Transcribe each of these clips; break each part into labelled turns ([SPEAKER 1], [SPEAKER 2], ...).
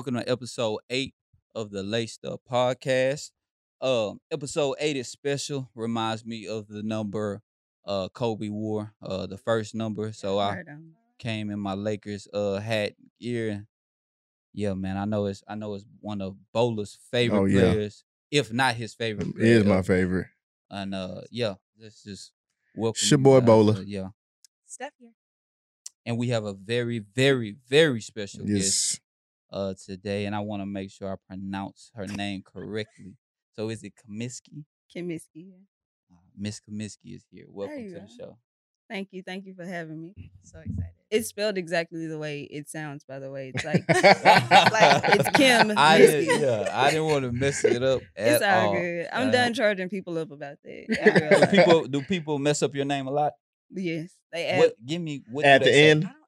[SPEAKER 1] Welcome to episode eight of the Laced Up Podcast. Um, episode eight is special. Reminds me of the number uh Kobe wore, uh the first number. So I came in my Lakers uh hat gear. Yeah, man, I know it's I know it's one of Bowler's favorite
[SPEAKER 2] Oh, yeah.
[SPEAKER 1] players, if not his favorite.
[SPEAKER 2] It
[SPEAKER 1] player
[SPEAKER 2] is my favorite.
[SPEAKER 1] And uh, yeah, let's just welcome
[SPEAKER 2] It's your
[SPEAKER 1] you
[SPEAKER 2] boy
[SPEAKER 1] guys,
[SPEAKER 2] Bowler.
[SPEAKER 1] uh, yeah,
[SPEAKER 3] Steph here.
[SPEAKER 1] and we have a very, very, very special guest
[SPEAKER 2] Yes.
[SPEAKER 1] Uh today, and I want to make sure I pronounce her name correctly. So is it Comiskey?
[SPEAKER 4] Kaminsky.
[SPEAKER 1] Uh, Miss Comiskey is here. Welcome
[SPEAKER 4] you
[SPEAKER 1] to the show.
[SPEAKER 4] Thank you. Thank you for having me.
[SPEAKER 3] So excited.
[SPEAKER 4] It's spelled exactly the way it sounds, by the way. It's like, like it's Kim.
[SPEAKER 1] I didn't, yeah, I didn't want to mess it up.
[SPEAKER 4] It's
[SPEAKER 1] at
[SPEAKER 4] all
[SPEAKER 1] all.
[SPEAKER 4] good. I'm
[SPEAKER 1] Uh,
[SPEAKER 4] done charging people up about that. I
[SPEAKER 1] Do people do people mess up your name a lot?
[SPEAKER 4] yes, they add
[SPEAKER 1] What? Give me what
[SPEAKER 2] At the end,
[SPEAKER 3] I don't know.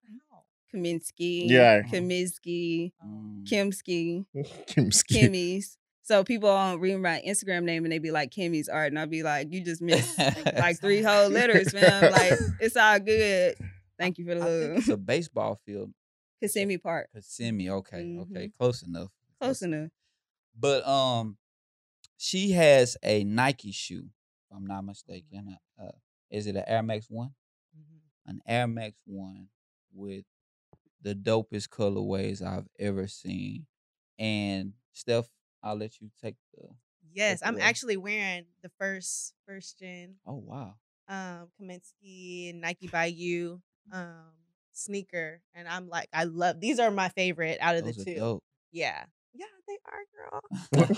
[SPEAKER 4] Kaminsky,
[SPEAKER 2] Yeah.
[SPEAKER 4] Kaminsky,
[SPEAKER 1] Mm.
[SPEAKER 4] Kimsky,
[SPEAKER 2] Kim Ski-
[SPEAKER 4] Kimmy's. So people on read my Instagram name and they be like Kimmy's art, and I'll be like, you just missed like three whole letters, man. Like it's all good. Thank you for the
[SPEAKER 1] I think
[SPEAKER 4] love.
[SPEAKER 1] it's a baseball field.
[SPEAKER 4] Comiskey Park,
[SPEAKER 1] Comiskey. Okay, okay,
[SPEAKER 4] Mhm.
[SPEAKER 1] close enough.
[SPEAKER 4] close enough.
[SPEAKER 1] But um, she has a Nike shoe. If I'm not mistaken. Uh, is it an Air Max One?
[SPEAKER 3] Mm-hmm.
[SPEAKER 1] An Air Max One with the dopest colorways I've ever seen. And Steph, I'll let you take the.
[SPEAKER 3] Yes,
[SPEAKER 1] Take
[SPEAKER 3] I'm actually wearing the first first gen
[SPEAKER 1] Oh wow!
[SPEAKER 3] um Kaminsky Nike by You um sneaker, and I'm like, I love these are my favorite out of
[SPEAKER 1] Those
[SPEAKER 3] the
[SPEAKER 1] are
[SPEAKER 3] two.
[SPEAKER 1] dope.
[SPEAKER 3] Yeah, yeah, they are, girl.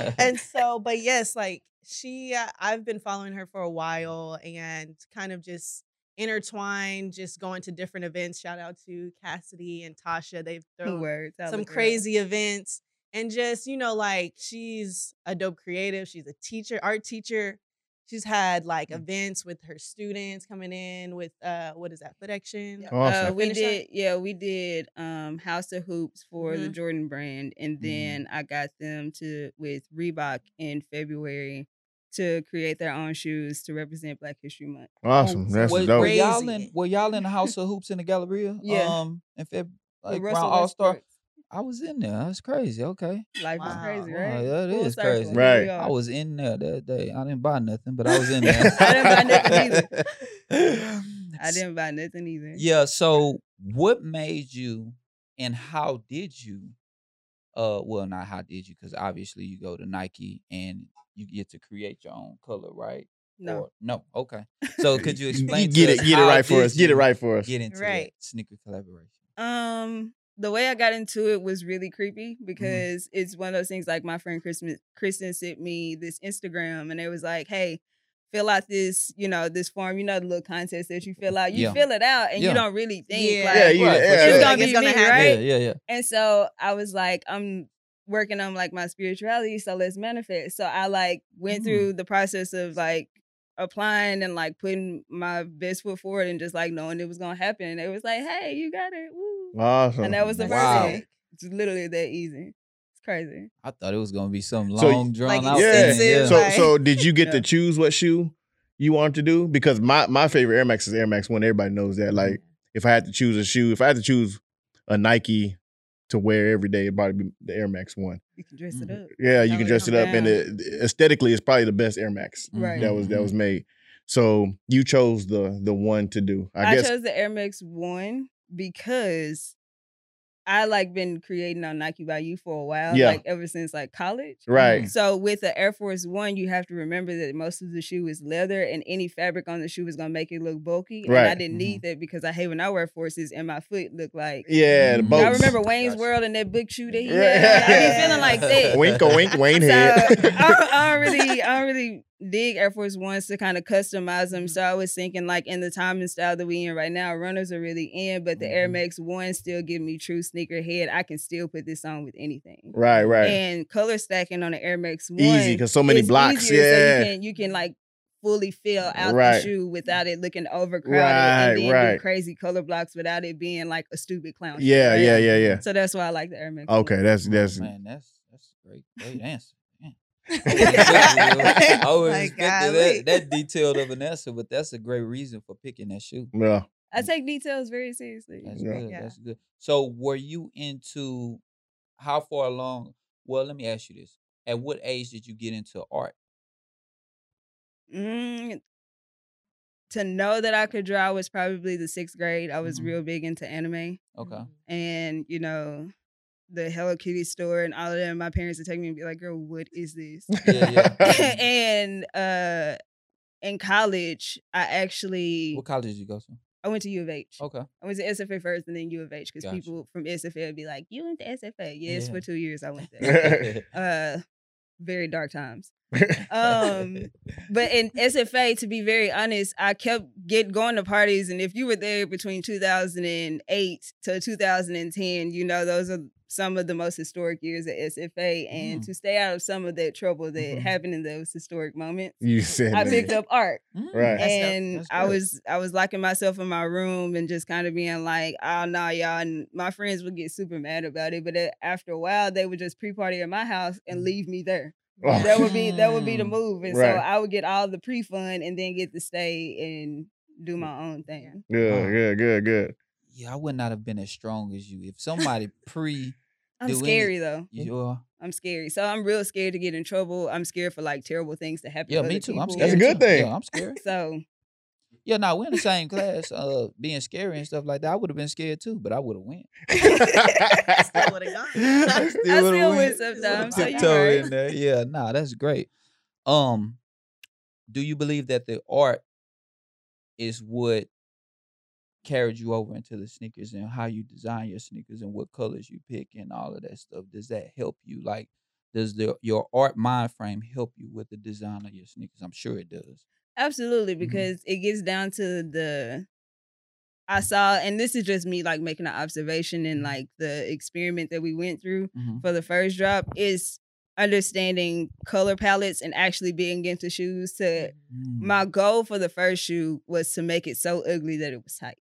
[SPEAKER 3] and so, but yes, like she, uh, I've been following her for a while and kind of just intertwined, just going to different events. Shout out to Cassidy and Tasha. They've thrown
[SPEAKER 4] Words.
[SPEAKER 3] Some
[SPEAKER 4] look it
[SPEAKER 3] crazy events and just you know like she's a dope creative she's a teacher art teacher she's had like
[SPEAKER 1] Mm.
[SPEAKER 3] events with her students coming in with uh what is that foot action
[SPEAKER 4] Uh,
[SPEAKER 2] Awesome.
[SPEAKER 4] we
[SPEAKER 3] Finish line?
[SPEAKER 4] did, yeah, we did um House of Hoops for the
[SPEAKER 3] Mhm.
[SPEAKER 4] Jordan brand, and
[SPEAKER 1] Mhm.
[SPEAKER 4] then I got them to with Reebok in February to create their own shoes to represent Black History Month.
[SPEAKER 2] Awesome. That's
[SPEAKER 1] were,
[SPEAKER 2] dope.
[SPEAKER 1] Were y'all in?
[SPEAKER 3] Crazy.
[SPEAKER 1] Were y'all in the House of Hoops in the Galleria?
[SPEAKER 4] Yeah.
[SPEAKER 1] Um, in Feb, like All Star. I was in there. That's crazy. Okay.
[SPEAKER 4] Life is
[SPEAKER 3] Wow.
[SPEAKER 4] crazy,
[SPEAKER 1] Wow,
[SPEAKER 4] right?
[SPEAKER 1] that
[SPEAKER 4] Full
[SPEAKER 1] is
[SPEAKER 4] circle.
[SPEAKER 1] crazy.
[SPEAKER 4] Here we
[SPEAKER 2] Right.
[SPEAKER 1] I was in there that day. I didn't buy nothing, but I was in there.
[SPEAKER 4] I didn't buy nothing
[SPEAKER 1] either.
[SPEAKER 4] I didn't buy nothing either.
[SPEAKER 1] Yeah. So, what made you, and how did you? Uh, well, not how did you? Because obviously you go to Nike and you get to create your own color, right?
[SPEAKER 4] No.
[SPEAKER 1] Or- no. Okay. So, could you explain?
[SPEAKER 2] get
[SPEAKER 1] to
[SPEAKER 2] it,
[SPEAKER 1] us
[SPEAKER 2] get it right for us. Get it right for us.
[SPEAKER 1] Get into
[SPEAKER 3] Right.
[SPEAKER 1] that sneaker collaboration.
[SPEAKER 4] Um, the way I got into it was really
[SPEAKER 1] Mm-hmm.
[SPEAKER 4] creepy because it's one of those things. Like my friend Kristen, Kristen sent me this Instagram, and it was like, "Hey, fill out this, you know, this form. You know, the little contest that you fill out. You
[SPEAKER 1] Yeah.
[SPEAKER 4] fill it out, and
[SPEAKER 1] Yeah.
[SPEAKER 4] you don't really think,
[SPEAKER 3] Yeah.
[SPEAKER 4] like,
[SPEAKER 2] Yeah, you,
[SPEAKER 1] Right, for
[SPEAKER 2] yeah,
[SPEAKER 4] it's
[SPEAKER 2] yeah.
[SPEAKER 4] gonna
[SPEAKER 3] Like,
[SPEAKER 4] be
[SPEAKER 3] it's gonna
[SPEAKER 4] me,
[SPEAKER 3] happen.
[SPEAKER 4] right?
[SPEAKER 1] Yeah. Yeah. Yeah.
[SPEAKER 4] And so I was like, I'm working on like my spirituality, so let's manifest. So I like went
[SPEAKER 1] Mm.
[SPEAKER 4] through the process of like applying and like putting my best foot forward and just like knowing it was gonna happen. And it was like, hey, you got it. Woo.
[SPEAKER 2] Awesome.
[SPEAKER 4] And that was the first
[SPEAKER 1] Wow.
[SPEAKER 4] thing. It's literally that easy. It's crazy.
[SPEAKER 1] I thought it was gonna be some
[SPEAKER 2] So,
[SPEAKER 1] long drawn
[SPEAKER 3] like,
[SPEAKER 1] out
[SPEAKER 2] Yeah.
[SPEAKER 1] Yeah.
[SPEAKER 2] So, so did you get
[SPEAKER 4] Yeah.
[SPEAKER 2] to choose what shoe you wanted to do? Because my my favorite Air Max is Air Max One. Everybody knows that. Like, if I had to choose a shoe, if I had to choose a Nike to wear every day, it'd probably be the Air Max One.
[SPEAKER 4] You can dress it
[SPEAKER 1] Mhm.
[SPEAKER 4] up.
[SPEAKER 2] Yeah, you can dress it
[SPEAKER 4] yeah.
[SPEAKER 2] up, and it, aesthetically, it's probably the best Air Max
[SPEAKER 4] Right.
[SPEAKER 2] that was that was made. So you chose the the one to do. I,
[SPEAKER 4] I,
[SPEAKER 2] guess.
[SPEAKER 4] chose the Air Max One because I like been creating on Nike by You for a while,
[SPEAKER 2] Yeah.
[SPEAKER 4] like ever since like college.
[SPEAKER 2] right.
[SPEAKER 4] So with the Air Force One, you have to remember that most of the shoe is leather, and any fabric on the shoe is gonna make it look bulky. And I didn't mm-hmm. need that because I hate when I wear forces and my foot look like.
[SPEAKER 2] Yeah, the. Mm-hmm.
[SPEAKER 4] I remember Wayne's
[SPEAKER 1] Gotcha.
[SPEAKER 4] World and that big shoe that he had. I be feeling like that.
[SPEAKER 2] Wink a wink, Wayne
[SPEAKER 4] So
[SPEAKER 2] head.
[SPEAKER 4] I, I don't really, I don't really dig Air Force Ones to kind of customize them.
[SPEAKER 3] Mhm.
[SPEAKER 4] So I was thinking, like in the time and style that we in right now, runners are really in, but the Air
[SPEAKER 1] Mhm.
[SPEAKER 4] Max One still give me true sneaker head. I can still put this on with anything.
[SPEAKER 2] right, right.
[SPEAKER 4] And color stacking on the Air Max One,
[SPEAKER 2] Easy because so many blocks.
[SPEAKER 4] easier,
[SPEAKER 2] Yeah.
[SPEAKER 4] so you can you can like fully fill out
[SPEAKER 2] Right.
[SPEAKER 4] the shoe without it looking overcrowded,
[SPEAKER 2] Right,
[SPEAKER 4] and then
[SPEAKER 2] right.
[SPEAKER 4] do crazy color blocks without it being like a stupid clown. shoe,
[SPEAKER 2] yeah,
[SPEAKER 4] right?
[SPEAKER 2] yeah, yeah, yeah.
[SPEAKER 4] So that's why I like the Air Max.
[SPEAKER 2] Okay,
[SPEAKER 4] One.
[SPEAKER 2] that's
[SPEAKER 1] Oh,
[SPEAKER 2] that's
[SPEAKER 1] man, that's that's a great, great answer. Man. I always
[SPEAKER 3] Like,
[SPEAKER 1] expected that, that detailed of an answer, but that's a great reason for picking that shoe.
[SPEAKER 2] yeah.
[SPEAKER 4] I take details very seriously.
[SPEAKER 1] That's
[SPEAKER 2] Yeah.
[SPEAKER 1] good.
[SPEAKER 3] Yeah.
[SPEAKER 1] That's good. So, were you into how far along? Well, let me ask you this: At what age did you get into art?
[SPEAKER 4] Mm, to know that I could draw was probably the sixth grade. I was
[SPEAKER 1] Mhm.
[SPEAKER 4] real big into anime,
[SPEAKER 1] Okay.
[SPEAKER 4] And you know, the Hello Kitty store and all of them. My parents would take me and be like, "Girl, what is this?"
[SPEAKER 1] Yeah, yeah.
[SPEAKER 4] and uh, in college, I actually
[SPEAKER 1] What college did you go to?
[SPEAKER 4] I went to U of H.
[SPEAKER 1] Okay.
[SPEAKER 4] I went to SFA first and then U of H because
[SPEAKER 1] Gotcha.
[SPEAKER 4] people from SFA would be like, "You went to SFA?" Yes,
[SPEAKER 1] Yeah.
[SPEAKER 4] for two years I went there. uh, very dark times. Um, but in SFA, to be very honest, I kept get going to parties, and if you were there between 2008 to 2010, you know those are some of the most historic years at SFA, and
[SPEAKER 1] Mm.
[SPEAKER 4] to stay out of some of that trouble that
[SPEAKER 1] Mhm.
[SPEAKER 4] happened in those historic moments,
[SPEAKER 2] you said
[SPEAKER 4] I
[SPEAKER 2] that.
[SPEAKER 4] picked up art
[SPEAKER 1] Mm,
[SPEAKER 2] Right.
[SPEAKER 3] That's dope.
[SPEAKER 4] and
[SPEAKER 1] That's
[SPEAKER 4] I was I was locking myself in my room and just kind of being like, oh no, y'all. And my friends would get super mad about it, but after a while, they would just pre-party at my house and
[SPEAKER 1] Mhm.
[SPEAKER 4] leave me there.
[SPEAKER 2] Oh.
[SPEAKER 4] That would be that would be the
[SPEAKER 1] Mm.
[SPEAKER 4] move, and
[SPEAKER 2] Right.
[SPEAKER 4] so I would get all the pre-fun and then get to stay and do my own thing.
[SPEAKER 2] Good,
[SPEAKER 1] Wow.
[SPEAKER 2] good, good, good.
[SPEAKER 1] Yeah, I would not have been as strong as you if somebody pre.
[SPEAKER 4] I'm
[SPEAKER 1] Do any-
[SPEAKER 4] scary though.
[SPEAKER 1] You are.
[SPEAKER 4] I'm scary, so I'm real scared to get in trouble. I'm scared for like terrible things to happen.
[SPEAKER 1] Yeah,
[SPEAKER 4] to
[SPEAKER 1] me
[SPEAKER 4] other
[SPEAKER 1] too. I'm scared.
[SPEAKER 2] That's a good
[SPEAKER 1] too.
[SPEAKER 2] thing.
[SPEAKER 1] Yeah, I'm scared.
[SPEAKER 4] So
[SPEAKER 1] Yeah, no, we're in the same class. Uh, being scary and stuff like that. I would have been scared too, but I would have went.
[SPEAKER 3] Still would've gone.
[SPEAKER 4] I still
[SPEAKER 1] would've
[SPEAKER 4] win
[SPEAKER 1] went.
[SPEAKER 4] sometimes. So you
[SPEAKER 1] Tiptoe in there. Yeah, nah, that's great. Um, do you believe that the art is what carried you over into the sneakers and how you design your sneakers and what colors you pick and all of that stuff? Does that help you? Like, does the your art mind frame help you with the design of your sneakers? I'm sure it does.
[SPEAKER 4] Absolutely,
[SPEAKER 1] Mhm.
[SPEAKER 4] because it gets down to the I saw, and this is just me like making an observation and
[SPEAKER 1] Mhm.
[SPEAKER 4] like the experiment that we went through
[SPEAKER 1] Mhm.
[SPEAKER 4] for the first drop is understanding color palettes and actually being into shoes to
[SPEAKER 1] Mm.
[SPEAKER 4] my goal for the first shoe was to make it so ugly that it was tight.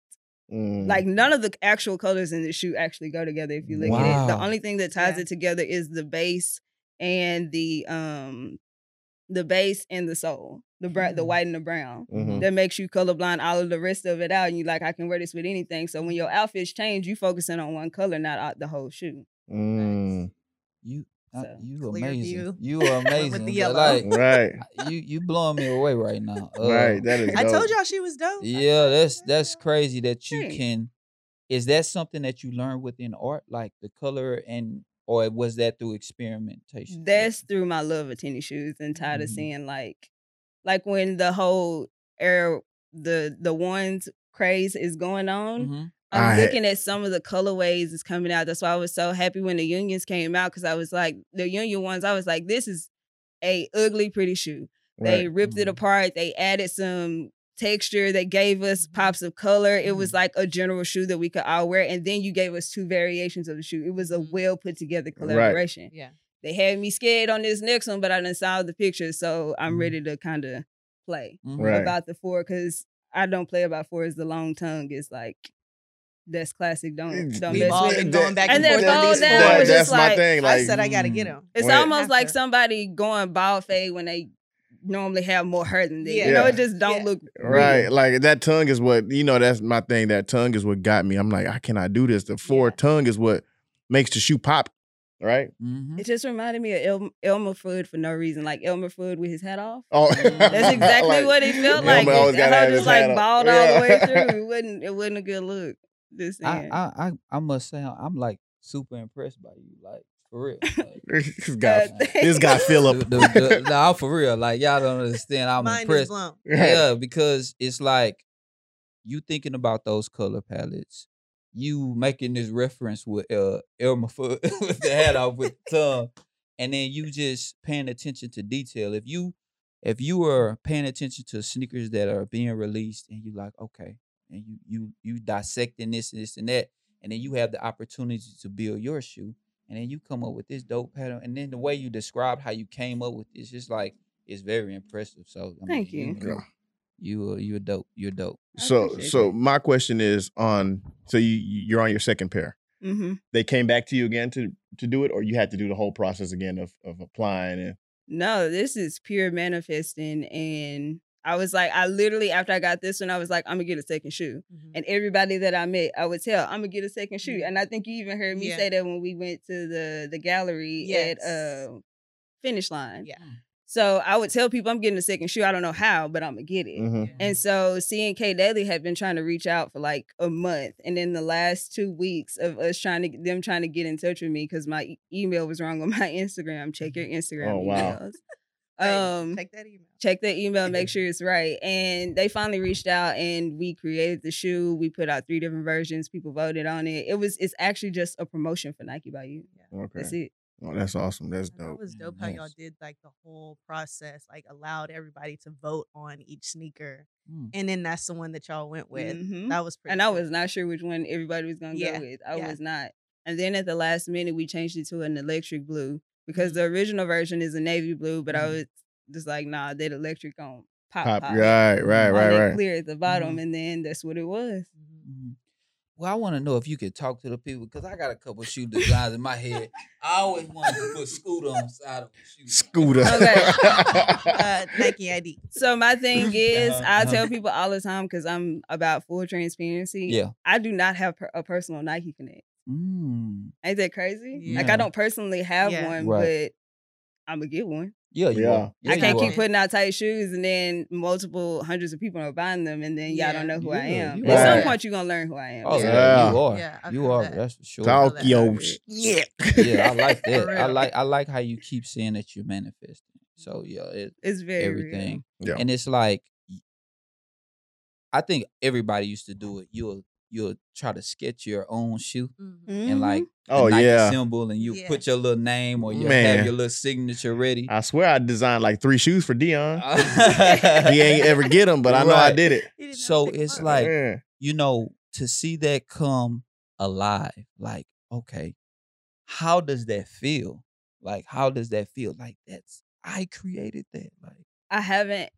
[SPEAKER 2] Mm.
[SPEAKER 4] Like none of the actual colors in the shoe actually go together if you look at it. The only thing that ties
[SPEAKER 3] Yeah.
[SPEAKER 4] it together is the base and the um the base and the sole. The bra- the
[SPEAKER 1] Mm.
[SPEAKER 4] white and the brown.
[SPEAKER 2] Mhm.
[SPEAKER 4] That makes you colorblind all of the rest of it out and you like I can wear this with anything. So when your outfits change, you focusing on one color, not out the whole shoe.
[SPEAKER 2] Mm.
[SPEAKER 1] You, uh,
[SPEAKER 4] So,
[SPEAKER 1] you
[SPEAKER 3] clear
[SPEAKER 1] amazing. You are amazing.
[SPEAKER 3] With the.
[SPEAKER 1] Like,
[SPEAKER 2] Right,
[SPEAKER 1] you, you blowing me away right now.
[SPEAKER 2] right.
[SPEAKER 1] Uh,
[SPEAKER 2] That is.
[SPEAKER 3] I told y'all she was dope.
[SPEAKER 1] Yeah, that's that's crazy that you
[SPEAKER 4] Thanks.
[SPEAKER 1] can. Is that something that you learn within art, like the color, and or was that through experimentation?
[SPEAKER 4] That's through my love of tennis shoes and tired of
[SPEAKER 1] Mhm.
[SPEAKER 4] seeing like like when the whole air the the ones craze is going on.
[SPEAKER 1] Mhm.
[SPEAKER 4] I'm
[SPEAKER 2] I-
[SPEAKER 4] looking at some of the colorways that's coming out. That's why I was so happy when the unions came out because I was like, the union ones, I was like, this is a ugly, pretty shoe. They
[SPEAKER 2] Right.
[SPEAKER 4] ripped it
[SPEAKER 1] Mhm.
[SPEAKER 4] apart. They added some texture. They gave us pops of color. It was like a general shoe that we could all wear. And then you gave us two variations of the shoe. It was a
[SPEAKER 3] Mhm.
[SPEAKER 4] well put together
[SPEAKER 2] Right.
[SPEAKER 4] collaboration.
[SPEAKER 3] Yeah.
[SPEAKER 4] They had me scared on this next one, but I done saw the pictures, so I'm
[SPEAKER 1] Mhm.
[SPEAKER 4] ready to kind of play
[SPEAKER 1] Mhm.
[SPEAKER 2] Right.
[SPEAKER 4] about the four because I don't play about four. Is the long tongue is like that's classic. Don't
[SPEAKER 2] Mm,
[SPEAKER 4] don't
[SPEAKER 3] We've
[SPEAKER 4] mess
[SPEAKER 3] all
[SPEAKER 4] with
[SPEAKER 3] been
[SPEAKER 4] it.
[SPEAKER 3] Going back
[SPEAKER 4] And
[SPEAKER 3] and, forth on
[SPEAKER 4] fold
[SPEAKER 3] these
[SPEAKER 4] down
[SPEAKER 2] That-
[SPEAKER 4] was
[SPEAKER 3] fours.
[SPEAKER 4] just
[SPEAKER 2] that's my
[SPEAKER 4] like-
[SPEAKER 2] thing.
[SPEAKER 3] I said I gotta get
[SPEAKER 1] mm,
[SPEAKER 3] them.
[SPEAKER 4] It's
[SPEAKER 2] When-
[SPEAKER 4] almost like somebody going bald fade when they normally have more hair than they.
[SPEAKER 3] Yeah.
[SPEAKER 4] You know, it just don't
[SPEAKER 3] Yeah.
[SPEAKER 4] look
[SPEAKER 2] Right.
[SPEAKER 4] real.
[SPEAKER 2] Like that tongue is what, you know, that's my thing. That tongue is what got me. I'm like, I cannot do this. The four
[SPEAKER 3] Yeah.
[SPEAKER 2] tongue is what makes the shoe pop. Right.
[SPEAKER 1] Mhm.
[SPEAKER 4] It just reminded me of El- Elmer Fudd for no reason, like Elmer Fudd with his hat off.
[SPEAKER 2] Oh,
[SPEAKER 4] That's exactly
[SPEAKER 2] Like,
[SPEAKER 4] what it felt
[SPEAKER 2] Elmer
[SPEAKER 4] like.
[SPEAKER 2] always
[SPEAKER 4] It,
[SPEAKER 2] gotta have
[SPEAKER 4] just
[SPEAKER 2] his
[SPEAKER 4] like
[SPEAKER 2] hat on.
[SPEAKER 4] bald all the way through. It wasn't. It wasn't a good look. Just
[SPEAKER 1] I,
[SPEAKER 4] saying.
[SPEAKER 1] I I I must say I'm like super impressed by you, like for real. Like,
[SPEAKER 2] this guy,
[SPEAKER 4] Uh,
[SPEAKER 2] this guy Philip.
[SPEAKER 1] the, the, nah, for real. Like y'all don't understand. I'm
[SPEAKER 3] Mind
[SPEAKER 1] impressed. yeah, because it's like you thinking about those color palettes. You making this reference with uh Elmer Fudd with the hat off with the tongue, and then you just paying attention to detail. If you if you are paying attention to sneakers that are being released, and you like okay, and you you you dissecting this and this and that, and then you have the opportunity to build your shoe, and then you come up with this dope pattern, and then the way you described how you came up with this, just like it's very impressive. So I
[SPEAKER 4] Thank
[SPEAKER 1] mean,
[SPEAKER 4] you.
[SPEAKER 2] Yeah.
[SPEAKER 1] you are you a dope. You're dope.
[SPEAKER 2] So, so
[SPEAKER 4] that.
[SPEAKER 2] my question is on. So you you're on your second pair.
[SPEAKER 4] hmm
[SPEAKER 2] They came back to you again to to do it, or you had to do the whole process again of of applying and.
[SPEAKER 4] No, this is pure manifesting, and I was like, I literally after I got this one, I was like, I'm gonna get a second shoe.
[SPEAKER 3] Mhm.
[SPEAKER 4] And everybody that I met, I would tell, I'm gonna get a second shoe.
[SPEAKER 3] Mhm.
[SPEAKER 4] And I think you even heard me
[SPEAKER 3] Yeah.
[SPEAKER 4] say that when we went to the the gallery
[SPEAKER 3] Yes.
[SPEAKER 4] at uh finish line.
[SPEAKER 3] Yeah.
[SPEAKER 4] So I would tell people I'm getting a second shoe. I don't know how, but I'm gonna get it.
[SPEAKER 2] Mhm.
[SPEAKER 3] Yeah.
[SPEAKER 4] And so C and K Daily had been trying to reach out for like a month, and then the last two weeks of us trying to them trying to get in touch with me because my e- email was wrong on my Instagram. Check your Instagram
[SPEAKER 2] Oh,
[SPEAKER 4] emails.
[SPEAKER 3] Hey,
[SPEAKER 4] Um,
[SPEAKER 3] check that email.
[SPEAKER 4] check the email, make sure it's right. And they finally reached out and we created the shoe. We put out three different versions. People voted on it. It was it's actually just a promotion for Nike by you.
[SPEAKER 2] Okay.
[SPEAKER 4] That's it.
[SPEAKER 2] Oh, that's awesome. That's
[SPEAKER 3] And that
[SPEAKER 2] dope.
[SPEAKER 3] was dope how y'all did like the whole process, like allowed everybody to vote on each sneaker,
[SPEAKER 1] Mm.
[SPEAKER 3] and then that's the one that y'all went with.
[SPEAKER 4] Mhm.
[SPEAKER 3] That was pretty.
[SPEAKER 4] And I was not sure which one everybody was gonna
[SPEAKER 3] Yeah,
[SPEAKER 4] go with. I
[SPEAKER 3] yeah.
[SPEAKER 4] was not. And then at the last minute we changed it to an electric blue because the
[SPEAKER 3] Mm-hmm.
[SPEAKER 4] original version is a navy blue, but I
[SPEAKER 1] Mhm.
[SPEAKER 4] was just like, nah, that electric on pop,
[SPEAKER 2] Pop.
[SPEAKER 4] pop.
[SPEAKER 2] Right, right, right, right.
[SPEAKER 4] Clear at the bottom,
[SPEAKER 1] Mhm.
[SPEAKER 4] and then that's what it was.
[SPEAKER 3] Mhm.
[SPEAKER 1] Mhm. Well, I want to know if you could talk to the people because I got a couple shoe designs in my head. I always wanted to put Scooter on the side of a shoe.
[SPEAKER 2] Scooter.
[SPEAKER 4] Okay.
[SPEAKER 3] uh, Nike ID.
[SPEAKER 4] So my thing is,
[SPEAKER 1] Uh-huh,
[SPEAKER 4] I
[SPEAKER 1] uh-huh.
[SPEAKER 4] tell people all the time because I'm about full transparency.
[SPEAKER 1] Yeah.
[SPEAKER 4] I do not have a personal Nike Connect.
[SPEAKER 1] Mm.
[SPEAKER 4] Ain't that crazy? Like I don't personally have
[SPEAKER 3] Yeah.
[SPEAKER 4] one,
[SPEAKER 1] Right.
[SPEAKER 4] but I'm gonna get one.
[SPEAKER 1] Yeah, you
[SPEAKER 2] Yeah.
[SPEAKER 1] are. Yeah,
[SPEAKER 4] I can't
[SPEAKER 1] you
[SPEAKER 4] keep
[SPEAKER 1] are.
[SPEAKER 4] putting out tight shoes and then multiple hundreds of people are buying them and then y'all
[SPEAKER 3] Yeah.
[SPEAKER 4] don't know who I am.
[SPEAKER 1] you
[SPEAKER 4] At some point you're gonna learn who I am.
[SPEAKER 1] Oh yeah,
[SPEAKER 2] Yeah.
[SPEAKER 1] you are.
[SPEAKER 3] Yeah,
[SPEAKER 1] you are.
[SPEAKER 3] that.
[SPEAKER 1] That's for sure.
[SPEAKER 2] Talk
[SPEAKER 3] that.
[SPEAKER 2] your
[SPEAKER 4] For
[SPEAKER 2] shit.
[SPEAKER 1] yeah, I like that. I like I like how you keep saying that you're manifesting. So yeah, it,
[SPEAKER 4] It's very
[SPEAKER 1] everything.
[SPEAKER 2] Yeah.
[SPEAKER 1] And it's like I think everybody used to do it. You'll you'll try to sketch your own shoe
[SPEAKER 3] Mhm.
[SPEAKER 1] and like.
[SPEAKER 2] Oh
[SPEAKER 1] Nike
[SPEAKER 2] yeah.
[SPEAKER 1] symbol and you
[SPEAKER 3] Yeah.
[SPEAKER 1] put your little name or you have your little signature ready.
[SPEAKER 2] I swear I designed like three shoes for Dion. He ain't ever get them, but I know I did it.
[SPEAKER 3] He didn't have
[SPEAKER 1] So
[SPEAKER 3] to pick 'em
[SPEAKER 1] it's
[SPEAKER 3] up.
[SPEAKER 1] like-
[SPEAKER 2] Yeah.
[SPEAKER 1] you know, to see that come alive, like, okay, how does that feel? Like, how does that feel? Like, that's I created that. Like,
[SPEAKER 4] I haven't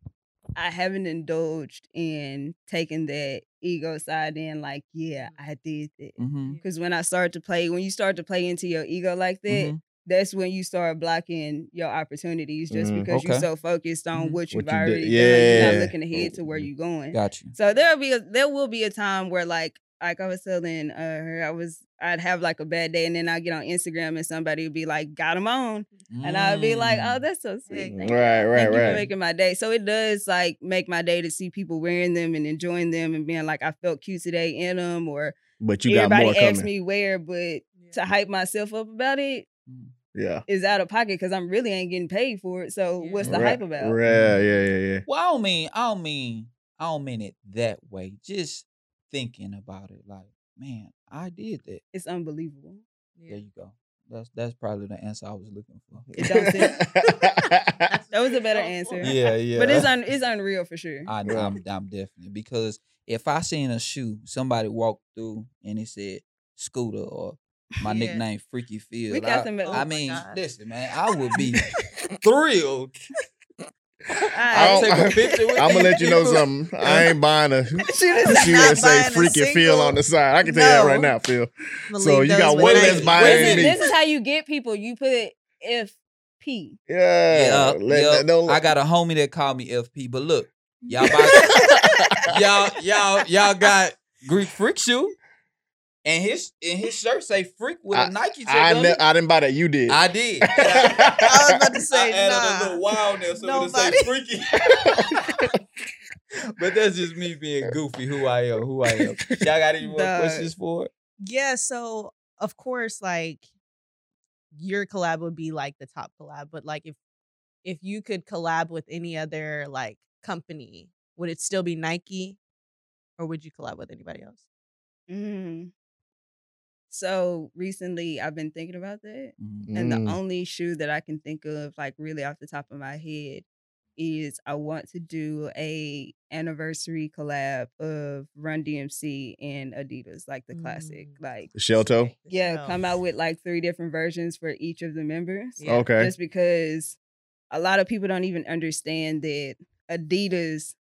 [SPEAKER 4] I haven't indulged in taking that ego side in like, yeah, I did it.
[SPEAKER 1] mm-hmm,
[SPEAKER 4] Because when I start to play, when you start to play into your ego like that,
[SPEAKER 1] Mhm.
[SPEAKER 4] that's when you start blocking your opportunities just
[SPEAKER 2] Mhm.
[SPEAKER 4] because
[SPEAKER 1] Okay.
[SPEAKER 4] you're so focused on
[SPEAKER 1] Mhm.
[SPEAKER 4] what you've
[SPEAKER 2] What you
[SPEAKER 4] already done. You're
[SPEAKER 2] Yeah.
[SPEAKER 4] not looking ahead to where you're going.
[SPEAKER 1] got you.
[SPEAKER 4] So there'll be a there will be a time where like like I was telling uh, her, I was I'd have like a bad day and then I get on Instagram and somebody would be like, got him on. And I'd be like, oh,
[SPEAKER 1] Mm.
[SPEAKER 4] that's so sweet.
[SPEAKER 3] Hey,
[SPEAKER 4] Thank
[SPEAKER 2] Right,
[SPEAKER 4] you.
[SPEAKER 2] right,
[SPEAKER 4] Thank you for
[SPEAKER 2] right.
[SPEAKER 4] making my day. So it does like make my day to see people wearing them and enjoying them and being like, I felt cute today in them, or
[SPEAKER 2] But you got
[SPEAKER 4] everybody
[SPEAKER 2] more
[SPEAKER 4] asks me where, but
[SPEAKER 3] Yeah.
[SPEAKER 4] to hype myself up about it
[SPEAKER 1] Mm.
[SPEAKER 2] yeah.
[SPEAKER 4] is out of pocket because I'm really ain't getting paid for it. So
[SPEAKER 3] Yeah.
[SPEAKER 4] what's the
[SPEAKER 2] Right.
[SPEAKER 4] hype about?
[SPEAKER 2] Yeah, yeah, yeah, yeah.
[SPEAKER 1] Well, I don't mean, I don't mean, I don't mean it that way. Just thinking about it, like, man, I did that.
[SPEAKER 4] It's unbelievable.
[SPEAKER 3] Yeah.
[SPEAKER 1] There you go. That's that's probably the answer I was looking for.
[SPEAKER 4] It don't
[SPEAKER 2] That
[SPEAKER 4] That was a better answer.
[SPEAKER 1] Yeah, yeah.
[SPEAKER 4] But it's un, it's unreal for sure.
[SPEAKER 1] I,
[SPEAKER 2] Yeah.
[SPEAKER 1] I'm, I'm definitely because if I seen a shoe, somebody walked through and it said Scooter or my
[SPEAKER 3] Yeah.
[SPEAKER 1] nickname Freaky Phil.
[SPEAKER 4] We got
[SPEAKER 1] I,
[SPEAKER 4] them at-
[SPEAKER 3] Oh
[SPEAKER 1] I
[SPEAKER 3] my
[SPEAKER 1] mean,
[SPEAKER 3] God.
[SPEAKER 1] listen, man, I would be thrilled.
[SPEAKER 4] I
[SPEAKER 1] I'll take a picture with
[SPEAKER 2] I'm gonna let you know something. I ain't buying a shoe
[SPEAKER 4] She just-
[SPEAKER 2] that
[SPEAKER 3] not
[SPEAKER 2] say
[SPEAKER 3] buying a
[SPEAKER 2] freaky Phil on the side. I can tell you that right now, Phil.
[SPEAKER 3] Believe
[SPEAKER 2] So you got
[SPEAKER 3] with
[SPEAKER 2] one less buying me.
[SPEAKER 4] this is how you get people. You put FP.
[SPEAKER 2] Yeah.
[SPEAKER 1] Yeah,
[SPEAKER 2] Let-
[SPEAKER 1] yeah.
[SPEAKER 2] let- don't-
[SPEAKER 1] I got a homie that called me FP, but look, y'all, buy, y'all, y'all, y'all got Greek freak shoe, and his and his shirt say freak with a Nike tag
[SPEAKER 2] I,
[SPEAKER 1] on
[SPEAKER 2] ne-
[SPEAKER 1] it.
[SPEAKER 2] I didn't buy that. You did.
[SPEAKER 1] I did.
[SPEAKER 3] I was about to say,
[SPEAKER 1] I added
[SPEAKER 3] nah.
[SPEAKER 1] a little wild there so it'll say
[SPEAKER 3] Nobody.
[SPEAKER 1] freaky. but that's just me being goofy. Who I am. Who I am. Y'all got any more
[SPEAKER 4] Dog.
[SPEAKER 1] questions for? it?
[SPEAKER 3] Yeah, so of course, like your collab would be like the top collab, but like if if you could collab with any other like company, would it still be Nike, or would you collab with anybody else?
[SPEAKER 4] Mm. So recently, I've been thinking about that,
[SPEAKER 1] Mhm.
[SPEAKER 4] and the
[SPEAKER 2] Mm.
[SPEAKER 4] only shoe that I can think of, like really off the top of my head, is I want to do a anniversary collab of Run DMC and Adidas, like the classic,
[SPEAKER 3] Mm.
[SPEAKER 4] like
[SPEAKER 2] Shell toe.
[SPEAKER 4] yeah,
[SPEAKER 3] So,
[SPEAKER 4] come out with like three different versions for each of the members.
[SPEAKER 3] Yeah.
[SPEAKER 2] Okay.
[SPEAKER 4] just because a lot of people don't even understand that Adidas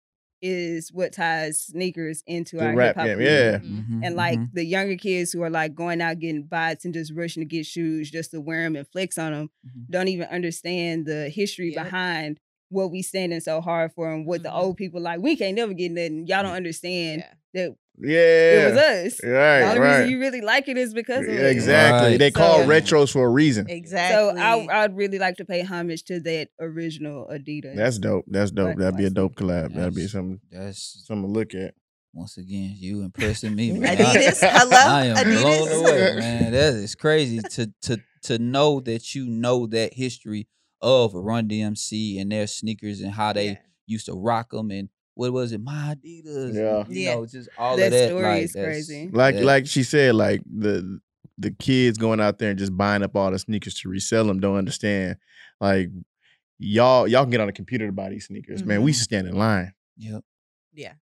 [SPEAKER 4] is what ties sneakers into
[SPEAKER 2] The
[SPEAKER 4] our
[SPEAKER 2] rap
[SPEAKER 4] hip hop
[SPEAKER 2] game, yeah.
[SPEAKER 3] Mhm.
[SPEAKER 1] Mhm,
[SPEAKER 4] And like
[SPEAKER 1] mhm.
[SPEAKER 4] the younger kids who are like going out getting bots and just rushing to get shoes just to wear them and flex on them
[SPEAKER 1] Mhm.
[SPEAKER 4] don't even understand the history
[SPEAKER 3] Yep.
[SPEAKER 4] behind what we standing so hard for and what the
[SPEAKER 3] Mhm.
[SPEAKER 4] old people like. We can't never get nothing. Y'all don't understand
[SPEAKER 3] Yeah.
[SPEAKER 4] that
[SPEAKER 2] Yeah.
[SPEAKER 4] it was us. the
[SPEAKER 2] Right,
[SPEAKER 4] only
[SPEAKER 2] right.
[SPEAKER 4] reason you really like it is because of
[SPEAKER 2] Yeah, exactly.
[SPEAKER 1] Right.
[SPEAKER 2] They call
[SPEAKER 4] So-
[SPEAKER 2] retros for a reason.
[SPEAKER 3] Exactly.
[SPEAKER 4] So I, I'd really like to pay homage to that original Adidas.
[SPEAKER 2] That's dope. That's dope.
[SPEAKER 4] Like
[SPEAKER 2] That'd be a dope collab. That'd be something
[SPEAKER 1] That's
[SPEAKER 2] something to look at.
[SPEAKER 1] once again you impressing me. Man.
[SPEAKER 3] Adidas.
[SPEAKER 1] I,
[SPEAKER 3] Hello,
[SPEAKER 1] I am
[SPEAKER 3] Adidas.
[SPEAKER 1] blown away, man. That is crazy to to to know that you know that history of Run DMC and their sneakers and how they
[SPEAKER 3] Yeah.
[SPEAKER 1] used to rock them and what was it, my Adidas.
[SPEAKER 2] Yeah.
[SPEAKER 1] you
[SPEAKER 3] Yeah.
[SPEAKER 1] know, just all
[SPEAKER 4] That
[SPEAKER 1] of that.
[SPEAKER 4] story
[SPEAKER 1] like,
[SPEAKER 4] is crazy.
[SPEAKER 2] Like
[SPEAKER 1] that-
[SPEAKER 2] like she said, like the the kids going out there and just buying up all the sneakers to resell them don't understand. Like y'all y'all can get on a computer to buy these sneakers. Man, we
[SPEAKER 3] Mhm.
[SPEAKER 2] used to stand in line.
[SPEAKER 1] Yep.
[SPEAKER 3] Yeah.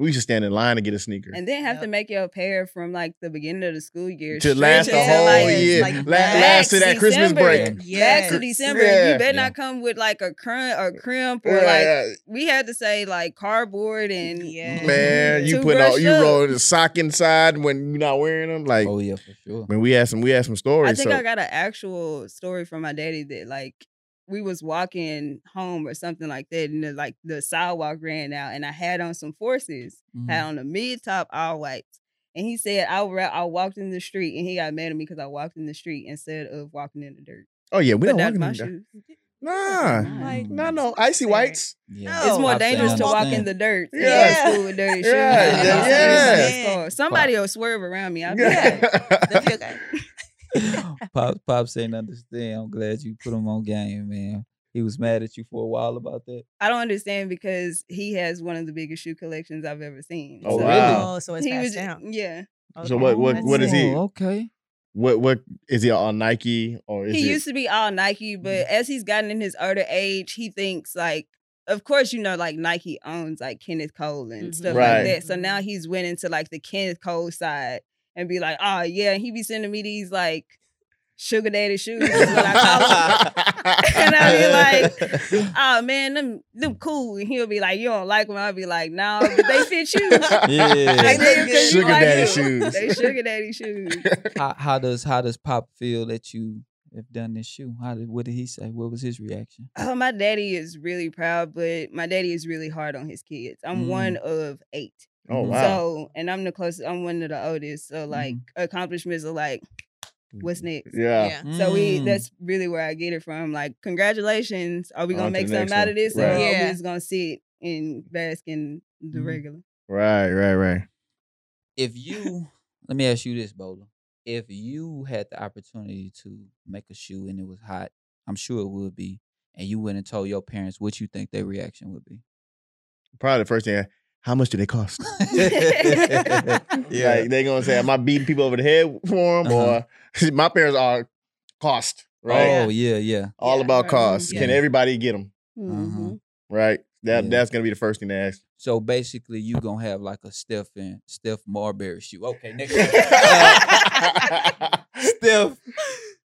[SPEAKER 2] We used to stand in line to get a sneaker.
[SPEAKER 4] and then have
[SPEAKER 3] Yep.
[SPEAKER 4] to make your pair from like the beginning of the school year
[SPEAKER 2] to last the whole
[SPEAKER 4] like,
[SPEAKER 2] year.
[SPEAKER 3] like
[SPEAKER 2] La-
[SPEAKER 3] back
[SPEAKER 2] last to that Christmas
[SPEAKER 4] December.
[SPEAKER 2] break.
[SPEAKER 4] Back to December,
[SPEAKER 2] Yeah.
[SPEAKER 4] you better
[SPEAKER 1] Yeah.
[SPEAKER 4] not come with like a crump or crimp or
[SPEAKER 2] Yeah,
[SPEAKER 4] like
[SPEAKER 2] yeah.
[SPEAKER 4] we had to say like cardboard and
[SPEAKER 3] Yeah.
[SPEAKER 2] Man, you put all you roll the sock inside when you're not wearing them. Like
[SPEAKER 1] Oh yeah, for sure.
[SPEAKER 2] when we had some we had some stories.
[SPEAKER 4] I think
[SPEAKER 2] so
[SPEAKER 4] I got an actual story from my daddy that like we was walking home or something like that, and the, like the sidewalk ran out, and I had on some forces,
[SPEAKER 1] Mhm.
[SPEAKER 4] had on a mid top all whites, and he said I ra- I walked in the street, and he got mad at me because I walked in the street instead of walking in the dirt.
[SPEAKER 2] oh yeah, we
[SPEAKER 4] But
[SPEAKER 2] don't
[SPEAKER 4] that's
[SPEAKER 2] walk
[SPEAKER 4] my
[SPEAKER 2] in the-
[SPEAKER 4] shoes.
[SPEAKER 2] Nah,
[SPEAKER 3] Like,
[SPEAKER 1] Mm.
[SPEAKER 2] no, no, icy whites.
[SPEAKER 1] Yeah.
[SPEAKER 3] No.
[SPEAKER 4] It's more dangerous to walk in the dirt. than
[SPEAKER 2] Yeah.
[SPEAKER 4] school with dirty shoes.
[SPEAKER 2] Yeah,
[SPEAKER 4] and
[SPEAKER 2] yeah, yeah.
[SPEAKER 4] in the car. Somebody will swerve around me. I'll be
[SPEAKER 3] Yeah.
[SPEAKER 4] like,
[SPEAKER 3] be okay.
[SPEAKER 1] Pop Pop saying understand. I'm glad you put him on game, man. He was mad at you for a while about that.
[SPEAKER 4] I don't understand because he has one of the biggest shoe collections I've ever seen.
[SPEAKER 2] Oh,
[SPEAKER 4] So
[SPEAKER 2] wow.
[SPEAKER 3] Oh, so it's
[SPEAKER 4] He
[SPEAKER 3] passed
[SPEAKER 4] was,
[SPEAKER 3] down.
[SPEAKER 4] yeah.
[SPEAKER 2] So what- what- what is he?
[SPEAKER 1] Oh, okay.
[SPEAKER 2] what what is he on Nike or is
[SPEAKER 4] He
[SPEAKER 2] it?
[SPEAKER 4] used to be all Nike, but as he's gotten in his older age, he thinks like, of course, you know, like Nike owns like Kenneth Cole and
[SPEAKER 3] Mhm.
[SPEAKER 4] stuff
[SPEAKER 2] Right.
[SPEAKER 4] like that. So now he's went into like the Kenneth Cole side and be like, oh yeah, and he be sending me these like sugar daddy shoes. is what I call 'em. and I be like, oh man, them them cool. And he'll be like, you don't like them. I'll be like, no, but they fit you.
[SPEAKER 1] Yeah.
[SPEAKER 4] Like, they-
[SPEAKER 3] good.
[SPEAKER 4] 'cause
[SPEAKER 2] Sugar
[SPEAKER 4] like
[SPEAKER 2] daddy
[SPEAKER 4] it.
[SPEAKER 2] shoes.
[SPEAKER 4] They sugar daddy shoes.
[SPEAKER 1] how, how does how does Pop feel that you have done this shoe? How did what did he say? What was his reaction?
[SPEAKER 4] Oh, my daddy is really proud, but my daddy is really hard on his kids. I'm
[SPEAKER 1] Mm.
[SPEAKER 4] one of eight.
[SPEAKER 2] Oh
[SPEAKER 1] Mhm.
[SPEAKER 2] wow.
[SPEAKER 4] So, and I'm the closest, I'm one of the oldest. So, like, accomplishments are like, what's next?
[SPEAKER 2] yeah.
[SPEAKER 3] Yeah.
[SPEAKER 4] So, we,
[SPEAKER 1] Mm.
[SPEAKER 4] that's really where I get it from. Like, congratulations. Are we going
[SPEAKER 2] to
[SPEAKER 4] to make
[SPEAKER 2] the
[SPEAKER 4] something out of this?
[SPEAKER 2] Right.
[SPEAKER 4] Or are we just going to sit and bask in the
[SPEAKER 1] Mhm.
[SPEAKER 4] regular?
[SPEAKER 2] Right, right, right.
[SPEAKER 1] If you let me ask you this, Bola. If you had the opportunity to make a shoe and it was hot, I'm sure it would be, and you went and told your parents what you think their reaction would be.
[SPEAKER 2] Probably the first thing. How much do they cost?
[SPEAKER 1] yeah.
[SPEAKER 2] Like they gonna say, am I beating people over the head for them,
[SPEAKER 1] Uh-huh.
[SPEAKER 2] or my parents are cost, right?
[SPEAKER 1] Oh yeah, yeah.
[SPEAKER 2] All
[SPEAKER 3] Yeah.
[SPEAKER 2] about
[SPEAKER 4] Right.
[SPEAKER 2] cost.
[SPEAKER 1] Yeah.
[SPEAKER 2] Can everybody get them?
[SPEAKER 4] Mhm.
[SPEAKER 2] Right. That
[SPEAKER 1] Yeah.
[SPEAKER 2] that's gonna be the first thing to ask.
[SPEAKER 1] So basically, you gonna have like a Steph and Steph Marbury shoe. Okay, next. Steph,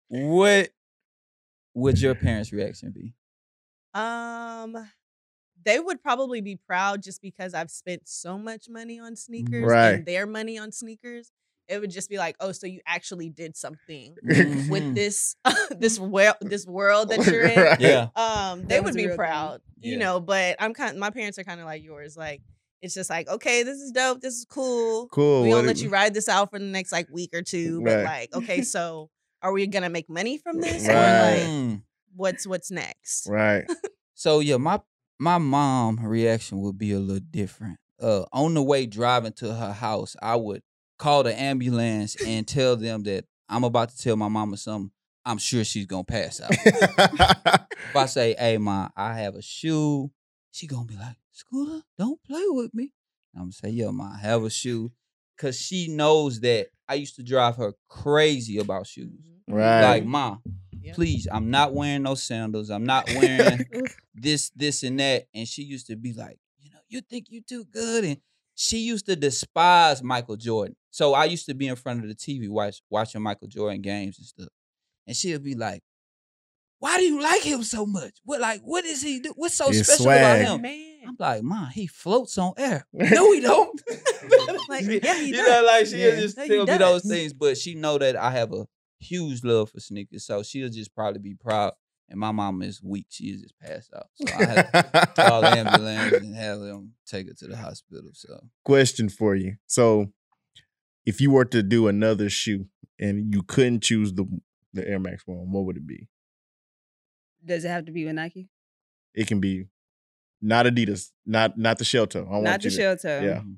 [SPEAKER 1] what would your parents' reaction be?
[SPEAKER 3] Um, they would probably be proud just because I've spent so much money on sneakers
[SPEAKER 2] Right.
[SPEAKER 3] and their money on sneakers. It would just be like, oh, so you actually did something
[SPEAKER 1] Mhm.
[SPEAKER 3] with this this world this world that you're in.
[SPEAKER 2] Right.
[SPEAKER 1] Yeah.
[SPEAKER 3] Um, they
[SPEAKER 4] That
[SPEAKER 3] would be
[SPEAKER 4] real thing.
[SPEAKER 3] proud,
[SPEAKER 1] Yeah.
[SPEAKER 3] you know. But I'm kind. My parents are kind of like yours. Like it's just like, okay, this is dope. This is cool.
[SPEAKER 2] Cool.
[SPEAKER 3] we
[SPEAKER 2] what
[SPEAKER 3] gonna let you ride this out for the next like week or two. But
[SPEAKER 2] Right.
[SPEAKER 3] like, okay, so are we gonna make money from this, or like
[SPEAKER 1] Mm.
[SPEAKER 3] what's what's next?
[SPEAKER 2] Right.
[SPEAKER 1] So yeah, my my mom reaction would be a little different. Uh, on the way driving to her house, I would call the ambulance and tell them that I'm about to tell my mama something. I'm sure she's gonna pass out. if I say, "Hey, ma, I have a shoe," she gonna be like, "Scooter, don't play with me." I'm gonna say, "Yo, ma, I have a shoe," cause she knows that I used to drive her crazy about shoes.
[SPEAKER 2] right.
[SPEAKER 1] Like, ma,
[SPEAKER 3] Yeah.
[SPEAKER 1] please, I'm not wearing no sandals. I'm not wearing this, this, and that. And she used to be like, you know, you think you too good. And she used to despise Michael Jordan. So I used to be in front of the TV watch, watching Michael Jordan games and stuff. And she'll be like, why do you like him so much? What like what is he do? What's so
[SPEAKER 2] His
[SPEAKER 1] special
[SPEAKER 2] swag.
[SPEAKER 1] about him?
[SPEAKER 3] Man.
[SPEAKER 1] I'm like, Mom, he floats on air. No, he don't.
[SPEAKER 3] Like, yeah, he
[SPEAKER 1] you
[SPEAKER 3] does.
[SPEAKER 1] know, like she'll
[SPEAKER 2] Yeah.
[SPEAKER 1] just
[SPEAKER 3] No,
[SPEAKER 1] tell me those things, but she know that I have a huge love for sneakers, so she'll just probably be proud and my mom is weak. She is just passed out. So I had to call the ambulance and have them take her to the hospital. So
[SPEAKER 2] Question for you. So, if you were to do another shoe and you couldn't choose the the Air Max one, what would it be?
[SPEAKER 4] Does it have to be with Nike?
[SPEAKER 2] It can be not Adidas, not not the shell toe. I want
[SPEAKER 4] Not the
[SPEAKER 2] you to-
[SPEAKER 4] shell toe.
[SPEAKER 2] yeah.
[SPEAKER 1] mhm.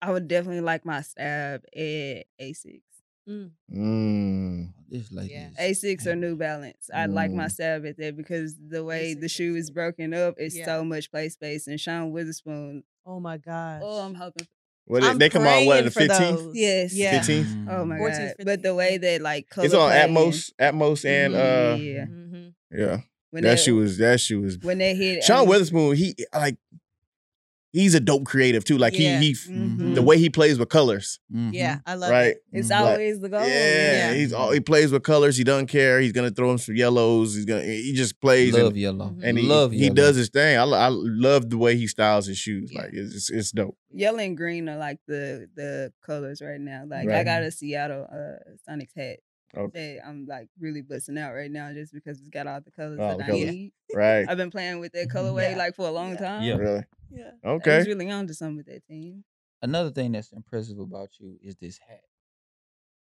[SPEAKER 4] I would definitely like my stab at Asics.
[SPEAKER 2] Mm.
[SPEAKER 1] this lady
[SPEAKER 3] Yeah.
[SPEAKER 1] is-
[SPEAKER 4] Asics or New Balance. I like my
[SPEAKER 2] Mm.
[SPEAKER 4] stab at that because the way the
[SPEAKER 3] Asics,
[SPEAKER 4] shoe is broken up, it's
[SPEAKER 3] Yeah.
[SPEAKER 4] so much play space. And Sean Wotherspoon,
[SPEAKER 3] Oh my gosh.
[SPEAKER 4] oh, I'm hoping.
[SPEAKER 2] Well, they,
[SPEAKER 3] I'm
[SPEAKER 2] they come out what
[SPEAKER 3] praying
[SPEAKER 2] the fifteenth.
[SPEAKER 3] those.
[SPEAKER 4] Yes.
[SPEAKER 3] Yeah.
[SPEAKER 2] 15th?
[SPEAKER 4] Oh my
[SPEAKER 3] 14th,
[SPEAKER 4] god! But the way
[SPEAKER 3] 15th.
[SPEAKER 4] that like color
[SPEAKER 2] It's on
[SPEAKER 4] playing-
[SPEAKER 2] Atmos, Atmos, and uh,
[SPEAKER 4] yeah,
[SPEAKER 3] Mhm.
[SPEAKER 2] yeah.
[SPEAKER 4] when
[SPEAKER 2] That
[SPEAKER 4] they,
[SPEAKER 2] shoe was that shoe was.
[SPEAKER 4] when they hit
[SPEAKER 2] Sean Wotherspoon, he like he's a dope creative too. Like
[SPEAKER 3] Yeah.
[SPEAKER 2] he he
[SPEAKER 4] mhm.
[SPEAKER 2] the way he plays with colors,
[SPEAKER 1] Mhm.
[SPEAKER 3] Yeah, I love
[SPEAKER 2] right?
[SPEAKER 3] it.
[SPEAKER 4] It's
[SPEAKER 1] Mhm.
[SPEAKER 4] always the goal.
[SPEAKER 2] Yeah,
[SPEAKER 3] Yeah.
[SPEAKER 2] he's all he plays with colors. He doesn't care. He's gonna throw him some yellows. He's gonna he just plays
[SPEAKER 1] Love
[SPEAKER 2] and,
[SPEAKER 1] yellow.
[SPEAKER 3] Mhm.
[SPEAKER 2] and he
[SPEAKER 1] Love
[SPEAKER 2] he
[SPEAKER 1] yellow.
[SPEAKER 2] does his thing. I, I love the way he styles his shoes.
[SPEAKER 3] Yeah.
[SPEAKER 2] Like it's it's, it's dope.
[SPEAKER 4] Yellow and green are like the the colors right now. Like I got a Seattle uh Sonics hat
[SPEAKER 2] Okay,
[SPEAKER 4] that I'm like really busting out right now just because it's got all the colors
[SPEAKER 2] All
[SPEAKER 4] that I
[SPEAKER 2] colors.
[SPEAKER 4] need.
[SPEAKER 2] right?
[SPEAKER 4] I've been playing with that
[SPEAKER 1] Mhm.
[SPEAKER 4] colorway
[SPEAKER 3] Yeah.
[SPEAKER 4] like for a long
[SPEAKER 3] Yeah.
[SPEAKER 4] time.
[SPEAKER 1] Yeah.
[SPEAKER 2] Really?
[SPEAKER 3] Yeah.
[SPEAKER 4] I
[SPEAKER 2] Okay.
[SPEAKER 4] was really on to something with that team.
[SPEAKER 1] Another thing that's impressive about you is this hat.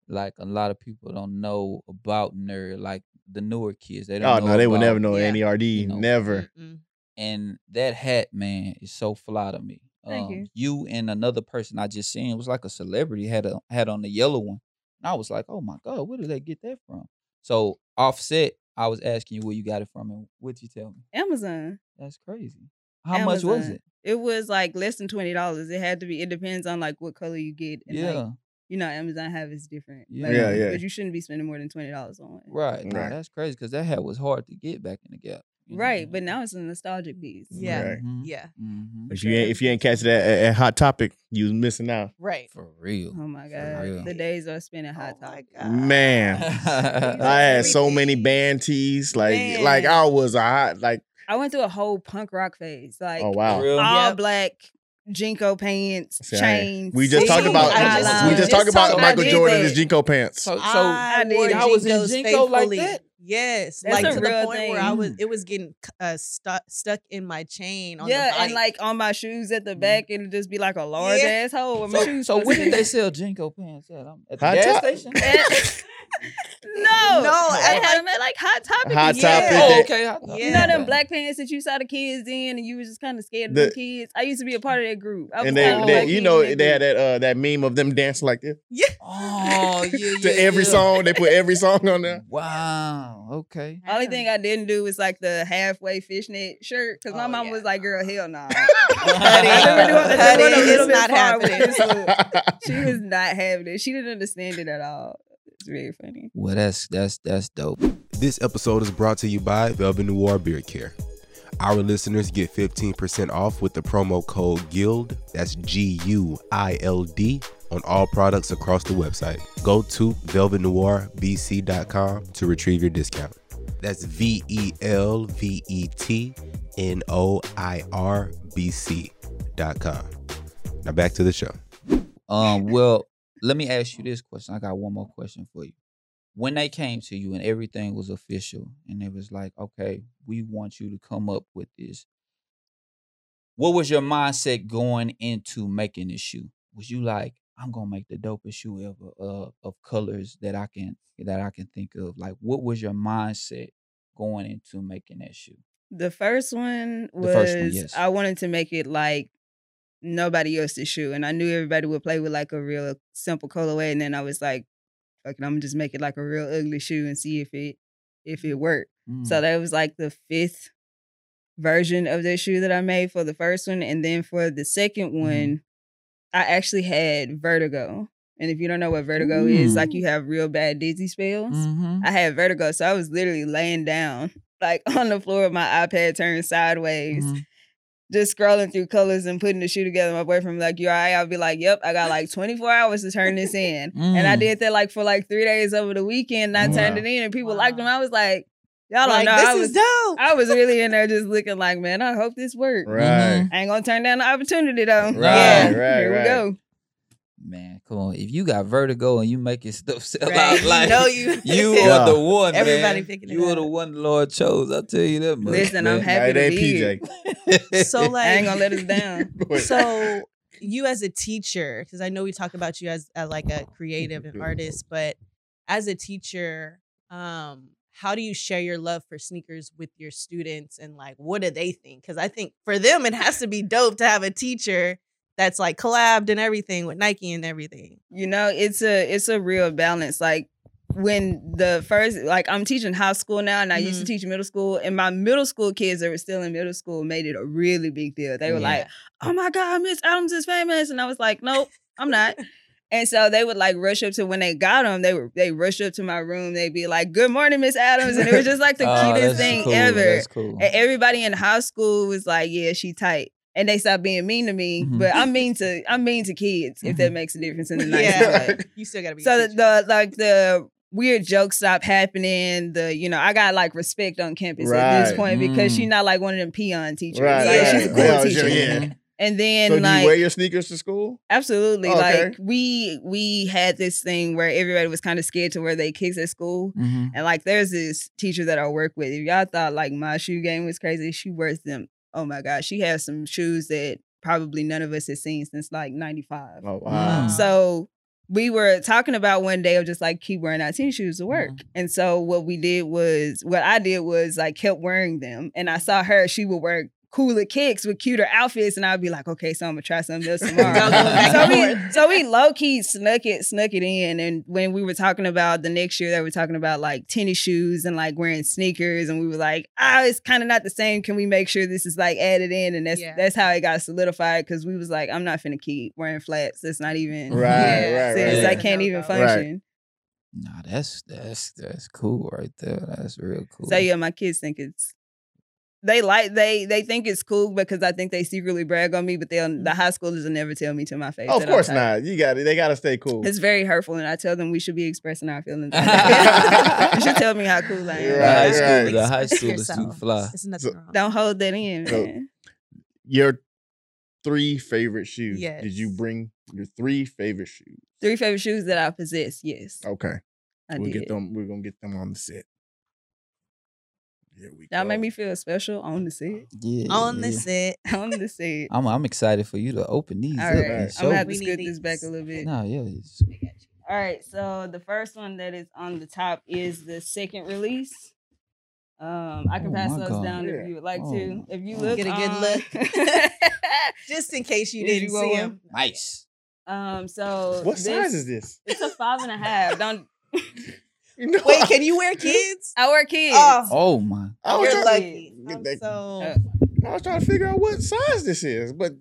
[SPEAKER 1] Like a lot of people don't know about nerd, like the newer kids. They
[SPEAKER 2] Oh
[SPEAKER 1] don't know
[SPEAKER 2] no, they would never know
[SPEAKER 3] Yeah.
[SPEAKER 2] NERD.
[SPEAKER 1] You know,
[SPEAKER 2] never.
[SPEAKER 3] Mm-mm.
[SPEAKER 1] And that hat, man, is so fly to me.
[SPEAKER 4] Thank you.
[SPEAKER 1] Um, you and another person I just seen was like a celebrity had a had on the yellow one. And I was like, oh my God, where did they get that from? So offset, I was asking you where you got it from and what would you tell me?
[SPEAKER 4] Amazon.
[SPEAKER 1] That's crazy. How much was it?
[SPEAKER 4] It was like less than twenty dollars. It had to be. It depends on like what color you get. And
[SPEAKER 1] yeah.
[SPEAKER 4] like, you know, Amazon have is different.
[SPEAKER 1] Yeah.
[SPEAKER 4] Like,
[SPEAKER 2] Yeah, yeah.
[SPEAKER 4] But you shouldn't be spending more than twenty dollars on it.
[SPEAKER 1] Right. Nah,
[SPEAKER 2] Right.
[SPEAKER 1] that's crazy because that hat was hard to get back in the gap. you know?
[SPEAKER 4] Right. But now it's a nostalgic piece.
[SPEAKER 3] Yeah.
[SPEAKER 2] Right.
[SPEAKER 1] Mhm.
[SPEAKER 3] Yeah.
[SPEAKER 1] Mhm.
[SPEAKER 3] For
[SPEAKER 2] If you ain't
[SPEAKER 3] sure.
[SPEAKER 2] if you ain't catch that at, at Hot Topic, you was missing out.
[SPEAKER 3] Right.
[SPEAKER 1] For real.
[SPEAKER 4] Oh my god. The days are spinning hot
[SPEAKER 3] Oh
[SPEAKER 4] topic.
[SPEAKER 2] Man, I had so many
[SPEAKER 3] Everything.
[SPEAKER 2] band tees. Like
[SPEAKER 3] Man.
[SPEAKER 2] like I was a hot like.
[SPEAKER 4] I went through a whole punk rock phase. Like
[SPEAKER 2] Oh wow.
[SPEAKER 1] For
[SPEAKER 4] all
[SPEAKER 3] Yep.
[SPEAKER 4] black JNCO pants,
[SPEAKER 2] See,
[SPEAKER 4] chains.
[SPEAKER 2] We just
[SPEAKER 3] See,
[SPEAKER 2] talked about
[SPEAKER 3] I just-
[SPEAKER 2] we just
[SPEAKER 3] just
[SPEAKER 2] talked about Michael
[SPEAKER 4] about
[SPEAKER 2] Jordan and his JNCO pants.
[SPEAKER 1] So, so
[SPEAKER 3] I,
[SPEAKER 4] I did.
[SPEAKER 1] I was in
[SPEAKER 3] JNCOs
[SPEAKER 1] JNCO like
[SPEAKER 3] faithfully.
[SPEAKER 1] that?
[SPEAKER 3] Yes,
[SPEAKER 4] That's
[SPEAKER 3] like
[SPEAKER 4] a
[SPEAKER 3] to the
[SPEAKER 4] real
[SPEAKER 3] point where I was, it was getting uh, stuck stuck in my chain. On
[SPEAKER 4] yeah,
[SPEAKER 3] the
[SPEAKER 4] and like on my shoes at the
[SPEAKER 1] Mhm.
[SPEAKER 4] back, it'd just be like a large
[SPEAKER 3] Yeah.
[SPEAKER 4] asshole. With my
[SPEAKER 1] so,
[SPEAKER 4] shoes
[SPEAKER 1] so when did they sell JNCO pants at? Um, At the
[SPEAKER 2] Hot
[SPEAKER 1] gas
[SPEAKER 2] Top?
[SPEAKER 1] station?
[SPEAKER 4] to be- no,
[SPEAKER 3] No,
[SPEAKER 4] they
[SPEAKER 3] at
[SPEAKER 4] had them at like Hot Topic.
[SPEAKER 2] Hot
[SPEAKER 4] and
[SPEAKER 2] Topic,
[SPEAKER 4] shit.
[SPEAKER 1] Oh, okay. Hot Top.
[SPEAKER 3] Yeah.
[SPEAKER 4] You know them black pants that you saw the kids in, and you was just kind of scared of
[SPEAKER 2] The-
[SPEAKER 4] the kids. I used to be a part of that group. I was
[SPEAKER 2] And
[SPEAKER 4] kind
[SPEAKER 2] they,
[SPEAKER 4] of
[SPEAKER 2] they you know they had that uh that meme of them dancing like this Yeah.
[SPEAKER 1] Oh, yeah, yeah.
[SPEAKER 2] to every
[SPEAKER 1] yeah.
[SPEAKER 2] song. They put every song on there.
[SPEAKER 1] Wow. Okay.
[SPEAKER 4] Only thing I didn't do was like the halfway fishnet shirt because my
[SPEAKER 3] Oh,
[SPEAKER 4] mom
[SPEAKER 3] yeah.
[SPEAKER 4] was like, "Girl, hell no."
[SPEAKER 3] Honey,
[SPEAKER 4] I remember doing the
[SPEAKER 3] honey,
[SPEAKER 4] doing a little
[SPEAKER 3] it's not
[SPEAKER 4] far
[SPEAKER 3] happening.
[SPEAKER 4] this. She was not having it. She didn't understand it at all. It's very funny.
[SPEAKER 1] Well, that's that's that's dope.
[SPEAKER 5] This episode is brought to you by Velvet Noir Beard Care. Our listeners get 15% off with the promo code GUILD, that's G U I L D, on all products across the website. Go to velvetnoirbc.com to retrieve your discount. That's V E L V E T N O I R B C.com. Now back to the show.
[SPEAKER 1] Um, well, let me ask you this question. I got one more question for you. When they came to you and everything was official, and it was like, okay, we want you to come up with this. What was your mindset going into making this shoe? Was you like, I'm gonna make the dopest shoe ever uh, of colors that I can that I can think of? Like, what was your mindset going into making that shoe?
[SPEAKER 4] The first one was
[SPEAKER 1] first one, yes.
[SPEAKER 4] I wanted to make it like nobody else's shoe, and I knew everybody would play with like a real simple colorway, and then I was like, "Fuck it, I'm gonna just make it like a real ugly shoe and see if it if it worked."
[SPEAKER 1] Mm.
[SPEAKER 4] So that was like the fifth version of the shoe that I made for the first one. And then for the second
[SPEAKER 1] Mm-hmm.
[SPEAKER 4] one, I actually had vertigo. And if you don't know what vertigo is, like you have real bad dizzy spells.
[SPEAKER 1] Mhm.
[SPEAKER 4] I had vertigo. So I was literally laying down, like on the floor my iPad turned sideways,
[SPEAKER 1] Mhm.
[SPEAKER 4] Just scrolling through colors and putting the shoe together. My boyfriend was like, You all right? I'll be like, Yep, I got like 24 hours to turn this in. And I
[SPEAKER 1] Mm.
[SPEAKER 4] did that like for like three days over the weekend. And I turned it in and people
[SPEAKER 3] Wow.
[SPEAKER 4] liked them. I was like, Y'all don't
[SPEAKER 3] like,
[SPEAKER 4] know.
[SPEAKER 3] this
[SPEAKER 4] I
[SPEAKER 3] is dope.
[SPEAKER 4] I was really in there just looking like, man, I hope this works.
[SPEAKER 2] Right.
[SPEAKER 4] I ain't gonna turn down the opportunity though.
[SPEAKER 1] Right,
[SPEAKER 4] yeah,
[SPEAKER 2] right,
[SPEAKER 4] here
[SPEAKER 2] right.
[SPEAKER 4] we go.
[SPEAKER 1] Man, come on. If you got vertigo and you making stuff sell
[SPEAKER 3] Right,
[SPEAKER 1] out, like
[SPEAKER 3] know you-
[SPEAKER 1] you
[SPEAKER 2] Yeah.
[SPEAKER 1] are the one.
[SPEAKER 3] Everybody
[SPEAKER 1] man.
[SPEAKER 3] picking it
[SPEAKER 1] You are the one the Lord chose. I'll tell you that much.
[SPEAKER 4] Listen, I'm happy
[SPEAKER 2] Nah,
[SPEAKER 4] to
[SPEAKER 2] ain't
[SPEAKER 4] be here.
[SPEAKER 2] PJ.
[SPEAKER 3] So like
[SPEAKER 4] I ain't gonna let us down.
[SPEAKER 3] So you as a teacher because i know we talk about you as, as like a creative and artist but as a teacher um how do you share your love for sneakers with your students and like what do they think because i think for them it has to be dope to have a teacher that's like collabed and everything with nike and everything
[SPEAKER 4] You know, it's a it's a real balance. Like when the first like I'm teaching high school now and I used to mm-hmm. teach middle school and my middle school kids that were still in middle school made it a really big deal. They were
[SPEAKER 1] Yeah.
[SPEAKER 4] like, "Oh my god, Miss Adams is famous." And I was like, "Nope, I'm not." And so they would like rush up to when they got them, they were they rushed up to my room. They'd be like, "Good morning, Miss Adams," and it was just like the
[SPEAKER 1] Oh,
[SPEAKER 4] cutest thing
[SPEAKER 1] cool.
[SPEAKER 4] ever.
[SPEAKER 1] Cool.
[SPEAKER 4] And everybody in high school was like, "Yeah, she tight," and they stop being mean to me.
[SPEAKER 1] Mhm.
[SPEAKER 4] But I'm mean to I'm mean to kids if that makes a difference in the nice
[SPEAKER 3] yeah you still gotta be
[SPEAKER 4] So the, the like the weird jokes stop happening. The you know I got like respect on campus at this
[SPEAKER 2] Right.
[SPEAKER 4] point because
[SPEAKER 1] Mm.
[SPEAKER 4] she's not like one of them peon teachers.
[SPEAKER 2] Right,
[SPEAKER 4] Like,
[SPEAKER 3] right.
[SPEAKER 4] she's a cool
[SPEAKER 2] Yeah,
[SPEAKER 4] teacher.
[SPEAKER 2] yeah.
[SPEAKER 4] And then
[SPEAKER 2] so do
[SPEAKER 4] like
[SPEAKER 2] you wear your sneakers to school?
[SPEAKER 4] absolutely
[SPEAKER 2] Oh, okay.
[SPEAKER 4] like we we had this thing where everybody was kind of scared to wear their kicks at school.
[SPEAKER 1] Mhm.
[SPEAKER 4] And like, there's this teacher that I work with. If y'all thought like my shoe game was crazy, she wears them. Oh my gosh, she has some shoes that probably none of us has seen since like '95.
[SPEAKER 2] Oh wow.
[SPEAKER 1] Mm.
[SPEAKER 4] So we were talking about one day of just like keep wearing our tennis shoes to work. And so what we did was, what I did was like kept wearing them. And I saw her, she would wear cooler kicks with cuter outfits, and I'd be like, okay, so I'm gonna try something else tomorrow.
[SPEAKER 3] Y'all going back
[SPEAKER 4] so we so we low key snuck it, snuck it in. And when we were talking about the next year, they were talking about like tennis shoes and like wearing sneakers, and we were like, ah, it's kind of not the same. Can we make sure this is like added in? And that's
[SPEAKER 3] Yeah.
[SPEAKER 4] that's how it got solidified because we was like, I'm not finna keep wearing flats. That's not even
[SPEAKER 2] Right,
[SPEAKER 3] Yeah.
[SPEAKER 2] right,
[SPEAKER 4] since
[SPEAKER 2] right.
[SPEAKER 4] I
[SPEAKER 1] Yeah.
[SPEAKER 4] can't even
[SPEAKER 3] Right.
[SPEAKER 4] function.
[SPEAKER 1] Nah, that's that's that's cool right there. That's real cool.
[SPEAKER 4] So yeah, my kids think it's they like they they think it's cool because I think they secretly brag on me, but they'll the mm. high schoolers will never tell me to my face.
[SPEAKER 2] Oh, of course not. You got it. They got to stay cool.
[SPEAKER 4] It's very hurtful, and I tell them we should be expressing our feelings. you should tell me how cool I am.
[SPEAKER 1] the
[SPEAKER 2] Right,
[SPEAKER 1] high school,
[SPEAKER 2] right.
[SPEAKER 1] the high
[SPEAKER 3] Express
[SPEAKER 1] school is too
[SPEAKER 3] yourself.
[SPEAKER 1] fly.
[SPEAKER 3] There's nothing
[SPEAKER 2] So-
[SPEAKER 3] wrong.
[SPEAKER 4] Don't hold that in,
[SPEAKER 2] So-
[SPEAKER 4] man.
[SPEAKER 2] Your three favorite shoes. Did you bring your three favorite shoes?
[SPEAKER 4] Three favorite shoes that I possess. Yes,
[SPEAKER 2] Okay.
[SPEAKER 4] I
[SPEAKER 2] we'll
[SPEAKER 4] did.
[SPEAKER 2] get them. We're gonna get them on the set. Here we
[SPEAKER 4] That
[SPEAKER 2] go.
[SPEAKER 4] made me feel special on the set.
[SPEAKER 1] Yeah,
[SPEAKER 3] on the set
[SPEAKER 4] On the set.
[SPEAKER 1] I'm I'm excited for you to open these
[SPEAKER 4] All
[SPEAKER 1] up
[SPEAKER 4] right,
[SPEAKER 1] and
[SPEAKER 4] I'm
[SPEAKER 1] show
[SPEAKER 4] gonna have to
[SPEAKER 3] We
[SPEAKER 4] scoot
[SPEAKER 3] need
[SPEAKER 4] this back a little bit.
[SPEAKER 1] Nah, yeah, it's-
[SPEAKER 4] All right, so the first one that is on the top is the second release. Um, I can
[SPEAKER 1] Oh
[SPEAKER 4] pass
[SPEAKER 1] my
[SPEAKER 4] those
[SPEAKER 1] God.
[SPEAKER 4] down
[SPEAKER 2] Yeah.
[SPEAKER 4] if you would like
[SPEAKER 1] Oh,
[SPEAKER 4] to. If you look,
[SPEAKER 3] Get a good
[SPEAKER 4] on-
[SPEAKER 3] look. just in case you
[SPEAKER 4] Did
[SPEAKER 3] didn't
[SPEAKER 4] you
[SPEAKER 3] see
[SPEAKER 4] want
[SPEAKER 3] him.
[SPEAKER 1] nice.
[SPEAKER 4] um, so
[SPEAKER 2] What
[SPEAKER 4] this-
[SPEAKER 2] size is this?
[SPEAKER 4] It's a five and a half. Don't
[SPEAKER 2] You know,
[SPEAKER 3] Wait, can you wear kids?
[SPEAKER 4] I wear kids?
[SPEAKER 3] Oh,
[SPEAKER 1] Oh my.
[SPEAKER 2] I was,
[SPEAKER 3] you're
[SPEAKER 2] trying,
[SPEAKER 3] lucky.
[SPEAKER 2] Get
[SPEAKER 3] I'm so
[SPEAKER 4] Uh,
[SPEAKER 2] I was trying to figure out what size this is, but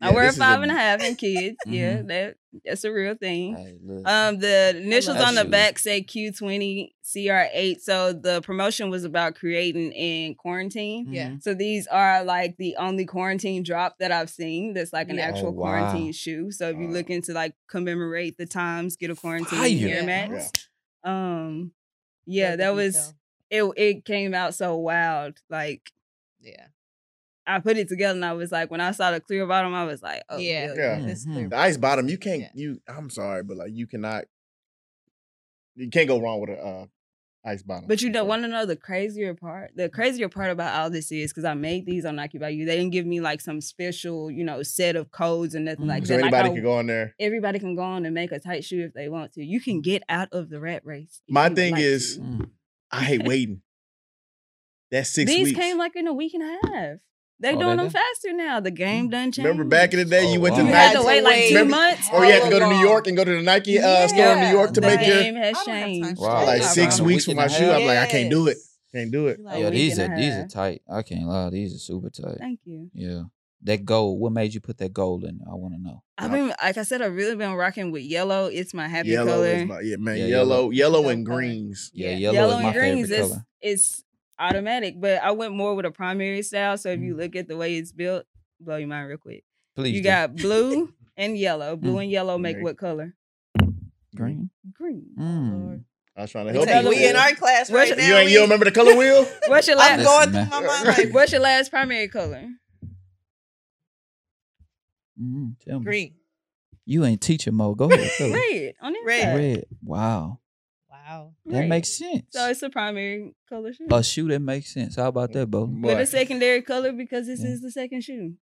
[SPEAKER 4] I
[SPEAKER 2] yeah,
[SPEAKER 4] wear a
[SPEAKER 2] this is
[SPEAKER 4] five and a half in kids. Yeah,
[SPEAKER 1] Mhm.
[SPEAKER 4] that that's a real thing.
[SPEAKER 1] Hey, look.
[SPEAKER 4] Um, the initials on the
[SPEAKER 1] shoes.
[SPEAKER 4] back say Q20 CR8. So the promotion was about creating in quarantine.
[SPEAKER 3] yeah.
[SPEAKER 1] Mhm.
[SPEAKER 4] So these are like the only quarantine drop that I've seen. That's like an
[SPEAKER 3] Yeah.
[SPEAKER 4] actual
[SPEAKER 1] Oh, wow.
[SPEAKER 4] quarantine shoe. So if you're
[SPEAKER 2] Wow.
[SPEAKER 4] looking to like commemorate the times, get a quarantine
[SPEAKER 1] Fire.
[SPEAKER 4] Air
[SPEAKER 3] Yeah.
[SPEAKER 4] Max.
[SPEAKER 2] Yeah.
[SPEAKER 4] Um, yeah,
[SPEAKER 3] Love
[SPEAKER 4] that was it. It came out so wild. Like
[SPEAKER 3] Yeah.
[SPEAKER 4] I put it together and I was like, when I saw the clear bottom, I was like, oh
[SPEAKER 3] yeah.
[SPEAKER 2] Yeah.
[SPEAKER 3] This
[SPEAKER 1] Mhm.
[SPEAKER 2] the ice bottom, you can't.
[SPEAKER 3] Yeah.
[SPEAKER 2] You, I'm sorry, but like you cannot. You can't go wrong with a uh, ice bottom.
[SPEAKER 4] But you
[SPEAKER 2] I'm
[SPEAKER 4] don't want to know the crazier part. The crazier part about all this is because I made these on Nike by You. They didn't give me like some special, you know, set of codes and nothing like
[SPEAKER 1] Mhm.
[SPEAKER 2] So
[SPEAKER 4] that. Like,
[SPEAKER 2] anybody
[SPEAKER 4] I-
[SPEAKER 2] can go on there.
[SPEAKER 4] Everybody can go on and make a tight shoe if they want to. You can get out of the rat race.
[SPEAKER 2] My thing
[SPEAKER 4] like
[SPEAKER 2] is-
[SPEAKER 4] to.
[SPEAKER 1] Mm.
[SPEAKER 2] I hate waiting. That's six
[SPEAKER 4] these
[SPEAKER 2] weeks.
[SPEAKER 4] came like in a week and a half. They
[SPEAKER 1] Oh,
[SPEAKER 4] doing them faster now. The game done changed.
[SPEAKER 2] Remember back in the day, you
[SPEAKER 1] Oh,
[SPEAKER 2] went to
[SPEAKER 1] wow.
[SPEAKER 4] you
[SPEAKER 2] Nike,
[SPEAKER 4] had
[SPEAKER 3] Had
[SPEAKER 4] to
[SPEAKER 3] to
[SPEAKER 4] wait like two
[SPEAKER 2] Remember-
[SPEAKER 4] months.
[SPEAKER 2] or you had to go to New York and go to the Nike uh, store in New York to
[SPEAKER 4] the
[SPEAKER 2] make your The
[SPEAKER 4] game has
[SPEAKER 3] I don't have time
[SPEAKER 4] changed.
[SPEAKER 1] Wow.
[SPEAKER 2] like six weeks for my shoe.
[SPEAKER 1] half.
[SPEAKER 2] I'm like, I can't do it. Can't do it.
[SPEAKER 4] Like,
[SPEAKER 1] yeah, these are these are tight. I can't lie. These are super tight.
[SPEAKER 4] Thank you.
[SPEAKER 1] Yeah. That gold. What made you put that gold in? I want to know.
[SPEAKER 4] I've been, like I said, I've really been rocking with yellow. It's my happy
[SPEAKER 2] Yellow
[SPEAKER 4] color.
[SPEAKER 2] is my yeah, man.
[SPEAKER 1] Yeah,
[SPEAKER 2] yellow, yellow,
[SPEAKER 3] Yellow
[SPEAKER 2] and greens.
[SPEAKER 1] Yeah,
[SPEAKER 3] Yeah.
[SPEAKER 1] yellow,
[SPEAKER 4] yellow
[SPEAKER 1] is my
[SPEAKER 4] and greens
[SPEAKER 1] favorite
[SPEAKER 4] is
[SPEAKER 1] color.
[SPEAKER 4] it's automatic, but I went more with a primary style. So if you
[SPEAKER 1] Mm.
[SPEAKER 4] look at the way it's built, blow your mind real quick.
[SPEAKER 1] Please.
[SPEAKER 4] you
[SPEAKER 1] do.
[SPEAKER 4] got blue and yellow. Blue
[SPEAKER 1] Mm.
[SPEAKER 4] and yellow make
[SPEAKER 2] Right.
[SPEAKER 4] what color?
[SPEAKER 1] green.
[SPEAKER 4] Green.
[SPEAKER 1] Mm.
[SPEAKER 2] I was trying to help
[SPEAKER 4] Tell
[SPEAKER 2] you.
[SPEAKER 3] we in our class
[SPEAKER 4] What's
[SPEAKER 3] right
[SPEAKER 4] your-
[SPEAKER 3] now.
[SPEAKER 2] you ain't you don't remember the color wheel?
[SPEAKER 4] What's your last?
[SPEAKER 3] I'm
[SPEAKER 1] going
[SPEAKER 3] through my mind like
[SPEAKER 4] What's your last primary color?
[SPEAKER 1] Mm, tell me.
[SPEAKER 3] green.
[SPEAKER 1] You ain't teacher mode. Go ahead.
[SPEAKER 4] Red on the
[SPEAKER 3] Red.
[SPEAKER 1] Red. Wow.
[SPEAKER 3] Wow.
[SPEAKER 1] That
[SPEAKER 4] Red.
[SPEAKER 1] makes sense.
[SPEAKER 4] So it's the primary color shoe.
[SPEAKER 1] a shoe that makes sense. How about that, Bo?
[SPEAKER 4] With a secondary color because this
[SPEAKER 1] Yeah.
[SPEAKER 4] is the second shoe.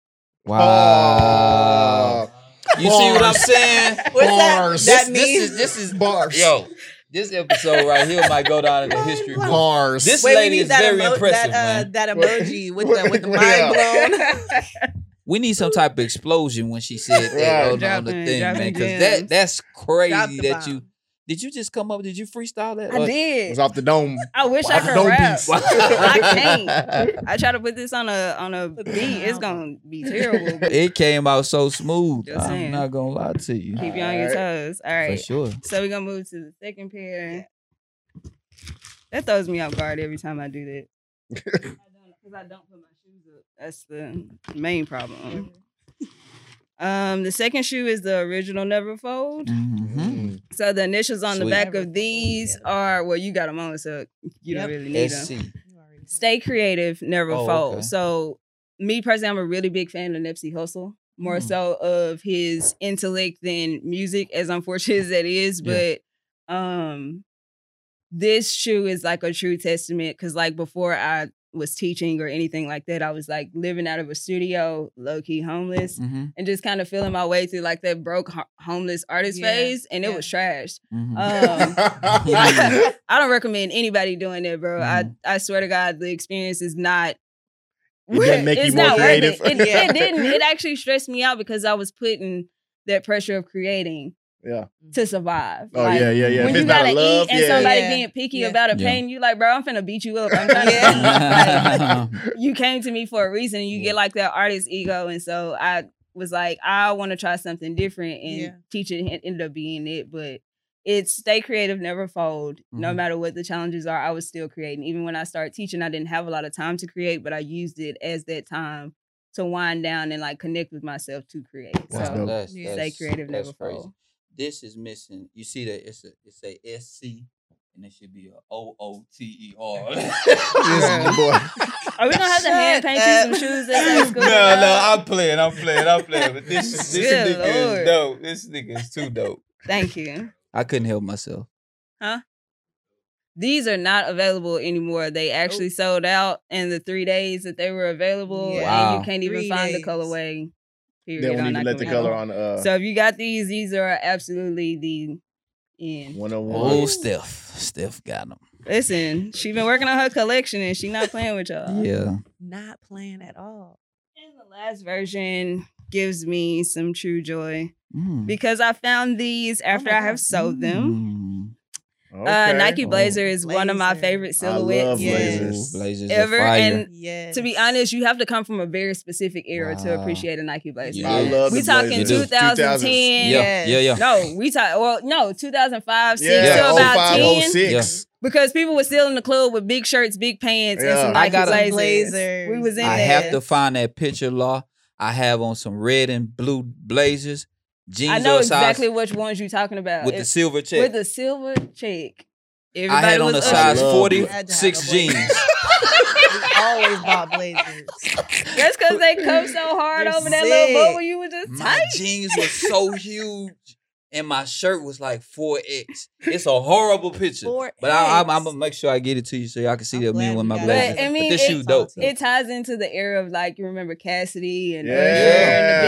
[SPEAKER 1] Wow. You see what I'm saying?
[SPEAKER 3] What's that?
[SPEAKER 2] Bars.
[SPEAKER 3] That
[SPEAKER 1] this,
[SPEAKER 3] means
[SPEAKER 1] this is this is
[SPEAKER 2] Bars.
[SPEAKER 1] Yo, this episode right here might go down in the history book.
[SPEAKER 2] Bars.
[SPEAKER 1] This
[SPEAKER 3] Wait, we
[SPEAKER 1] lady
[SPEAKER 3] need
[SPEAKER 1] is
[SPEAKER 3] that
[SPEAKER 1] very
[SPEAKER 3] emo-
[SPEAKER 1] impressive,
[SPEAKER 3] that, uh,
[SPEAKER 1] man.
[SPEAKER 3] that emoji with the with the mind blown.
[SPEAKER 1] We need some type of explosion when she said that
[SPEAKER 2] Right.
[SPEAKER 1] on, on the
[SPEAKER 4] Dropping-
[SPEAKER 1] thing, man. Because that that's crazy
[SPEAKER 3] the
[SPEAKER 1] that you
[SPEAKER 3] bomb.
[SPEAKER 1] Did you just come up? Did you freestyle that?
[SPEAKER 4] I
[SPEAKER 1] Or-
[SPEAKER 2] It
[SPEAKER 4] did.
[SPEAKER 2] was off the dome.
[SPEAKER 4] I wish I
[SPEAKER 2] Off the
[SPEAKER 4] could
[SPEAKER 2] dome
[SPEAKER 4] rap. I can't. I try to put this on a on a beat. It's gonna be terrible.
[SPEAKER 1] It came out so smooth.
[SPEAKER 4] Just
[SPEAKER 1] I'm
[SPEAKER 4] saying.
[SPEAKER 1] not gonna lie to you.
[SPEAKER 4] Keep you on your toes. All right.
[SPEAKER 1] For sure.
[SPEAKER 4] So we're gonna move to the second pair. That throws me off guard every time I do that. Because I don't put my shoes up. That's the main problem. Um, the second shoe is the original Never Fold.
[SPEAKER 1] Mm-hmm.
[SPEAKER 2] Mm.
[SPEAKER 4] So the initials on the back
[SPEAKER 3] Never
[SPEAKER 4] of
[SPEAKER 3] Fold,
[SPEAKER 4] these
[SPEAKER 3] yeah.
[SPEAKER 4] are well, you got them on, so you
[SPEAKER 3] Yep.
[SPEAKER 4] don't really need them. Stay creative, never
[SPEAKER 1] Oh,
[SPEAKER 4] fold.
[SPEAKER 1] okay.
[SPEAKER 4] So me personally, I'm a really big fan of Nipsey Hussle. More
[SPEAKER 1] Mm.
[SPEAKER 4] so of his intellect than music, as unfortunate as that is.
[SPEAKER 1] Yeah.
[SPEAKER 4] But um this shoe is like a true testament because like before I was teaching or anything like that, I was like living out of a studio, low key homeless,
[SPEAKER 1] Mm-hmm.
[SPEAKER 4] and just kind of feeling my way through like that broke ho- homeless artist
[SPEAKER 3] Yeah,
[SPEAKER 4] phase, and it
[SPEAKER 3] yeah.
[SPEAKER 4] was trash.
[SPEAKER 1] Mm-hmm.
[SPEAKER 4] Um, I, I don't recommend anybody doing that, bro.
[SPEAKER 1] Mhm.
[SPEAKER 4] I I swear to God, the experience is not.
[SPEAKER 2] It doesn't make you
[SPEAKER 4] it's
[SPEAKER 2] more
[SPEAKER 4] not worth
[SPEAKER 2] creative.
[SPEAKER 4] It. It,
[SPEAKER 3] Yeah.
[SPEAKER 4] it didn't. It actually stressed me out because I was putting that pressure of creating
[SPEAKER 2] yeah.
[SPEAKER 4] to survive.
[SPEAKER 2] Oh
[SPEAKER 4] Like,
[SPEAKER 2] yeah, yeah, yeah.
[SPEAKER 4] When
[SPEAKER 2] If
[SPEAKER 4] you gotta
[SPEAKER 2] love,
[SPEAKER 4] eat and
[SPEAKER 2] yeah.
[SPEAKER 4] somebody
[SPEAKER 3] Yeah.
[SPEAKER 4] being picky
[SPEAKER 3] Yeah.
[SPEAKER 4] about a
[SPEAKER 1] Yeah.
[SPEAKER 4] pain, you like, bro, I'm finna beat you up. I'm trying to Like, you came to me for a reason. And you
[SPEAKER 1] Yeah.
[SPEAKER 4] get like that artist ego, and so I was like, I want to try something different, and
[SPEAKER 3] Yeah.
[SPEAKER 4] teaching it ended up being it. But it's stay creative, never fold. No
[SPEAKER 1] Mhm.
[SPEAKER 4] matter what the challenges are, I was still creating. Even when I started teaching, I didn't have a lot of time to create, but I used it as that time to wind down and like connect with myself to create.
[SPEAKER 2] That's
[SPEAKER 4] so
[SPEAKER 2] dope.
[SPEAKER 1] that's,
[SPEAKER 3] Yeah.
[SPEAKER 4] stay creative,
[SPEAKER 1] that's
[SPEAKER 4] never
[SPEAKER 1] crazy.
[SPEAKER 4] fold.
[SPEAKER 1] This is missing. You see that it's a it's a SC and it should be a O O T E R.
[SPEAKER 2] This boy.
[SPEAKER 4] Are we gonna have to hand
[SPEAKER 3] Shut
[SPEAKER 4] paint you some shoes at that school?
[SPEAKER 1] no,
[SPEAKER 4] dog?
[SPEAKER 1] no, I'm playing, I'm playing, I'm playing. But this this
[SPEAKER 4] Good
[SPEAKER 1] nigga
[SPEAKER 4] Lord.
[SPEAKER 1] is dope. This nigga is too dope.
[SPEAKER 4] Thank you.
[SPEAKER 1] I couldn't help myself. Huh?
[SPEAKER 4] These are not available anymore. They actually sold out in the three days that they were available,
[SPEAKER 3] Yeah.
[SPEAKER 4] and you can't even
[SPEAKER 3] Three
[SPEAKER 4] find the colorway. Period.
[SPEAKER 2] They won't even let the color on uh,
[SPEAKER 4] So if you got these, these are absolutely the end.
[SPEAKER 2] one on
[SPEAKER 1] Oh,
[SPEAKER 2] one.
[SPEAKER 1] Steph. Steph got them.
[SPEAKER 4] Listen, she's been working on her collection, and she not playing with y'all.
[SPEAKER 1] Yeah.
[SPEAKER 3] Not playing at all.
[SPEAKER 4] And the last version gives me some true joy
[SPEAKER 1] Mm.
[SPEAKER 4] because I found these after
[SPEAKER 3] my
[SPEAKER 4] I have
[SPEAKER 3] God.
[SPEAKER 4] sewed them.
[SPEAKER 1] Mm.
[SPEAKER 4] Uh, Nike
[SPEAKER 1] Oh,
[SPEAKER 4] Blazer is one of my
[SPEAKER 3] Blazer.
[SPEAKER 4] favorite
[SPEAKER 2] I love
[SPEAKER 4] silhouettes.
[SPEAKER 3] Yes.
[SPEAKER 2] blazers.
[SPEAKER 1] Blazers
[SPEAKER 4] Ever,
[SPEAKER 1] fire.
[SPEAKER 4] and
[SPEAKER 3] Yes.
[SPEAKER 4] To be honest, you have to come from a very specific era to appreciate a Nike Blazer.
[SPEAKER 1] Yeah.
[SPEAKER 2] I love
[SPEAKER 4] We
[SPEAKER 2] the
[SPEAKER 4] talking
[SPEAKER 1] You
[SPEAKER 2] blazers.
[SPEAKER 1] do.
[SPEAKER 4] 2010.
[SPEAKER 1] yeah, yeah, yeah.
[SPEAKER 4] No, we talk. Well, no, 2005, 6
[SPEAKER 2] Yeah,
[SPEAKER 4] to about
[SPEAKER 2] 05,
[SPEAKER 4] 10.
[SPEAKER 2] 06.
[SPEAKER 4] Because people were still in the club with big shirts, big pants, and
[SPEAKER 2] Yeah.
[SPEAKER 4] some
[SPEAKER 1] I
[SPEAKER 4] Nike
[SPEAKER 1] gotta-
[SPEAKER 4] Blazers.
[SPEAKER 3] Blazers.
[SPEAKER 4] We was in
[SPEAKER 1] I
[SPEAKER 4] there.
[SPEAKER 1] have to find that picture, law. I have on some red and blue blazers, jeans
[SPEAKER 4] I know
[SPEAKER 1] or size
[SPEAKER 4] exactly which ones you're talking about.
[SPEAKER 1] with the silver check.
[SPEAKER 4] with the silver check.
[SPEAKER 1] I had on
[SPEAKER 4] was
[SPEAKER 1] a size
[SPEAKER 2] love
[SPEAKER 1] forty
[SPEAKER 2] blue.
[SPEAKER 3] Had to have
[SPEAKER 1] six
[SPEAKER 3] a blazer.
[SPEAKER 1] jeans.
[SPEAKER 3] We always bought blazers.
[SPEAKER 4] That's because they come so hard
[SPEAKER 3] They're
[SPEAKER 4] over that little bubble. You were just
[SPEAKER 1] My
[SPEAKER 4] tight.
[SPEAKER 1] jeans were so huge, and my shirt was like four X. It's a horrible picture,
[SPEAKER 3] Four
[SPEAKER 1] but I, I'm,
[SPEAKER 3] X.
[SPEAKER 1] I'm gonna make sure I get it to you so y'all can see
[SPEAKER 3] I'm
[SPEAKER 1] that me with my
[SPEAKER 3] got
[SPEAKER 1] blazers.
[SPEAKER 4] But, I mean,
[SPEAKER 1] this
[SPEAKER 4] it-
[SPEAKER 1] shoe dope.
[SPEAKER 4] It ties into the era of like you remember Cassidy and uh,
[SPEAKER 2] Yeah.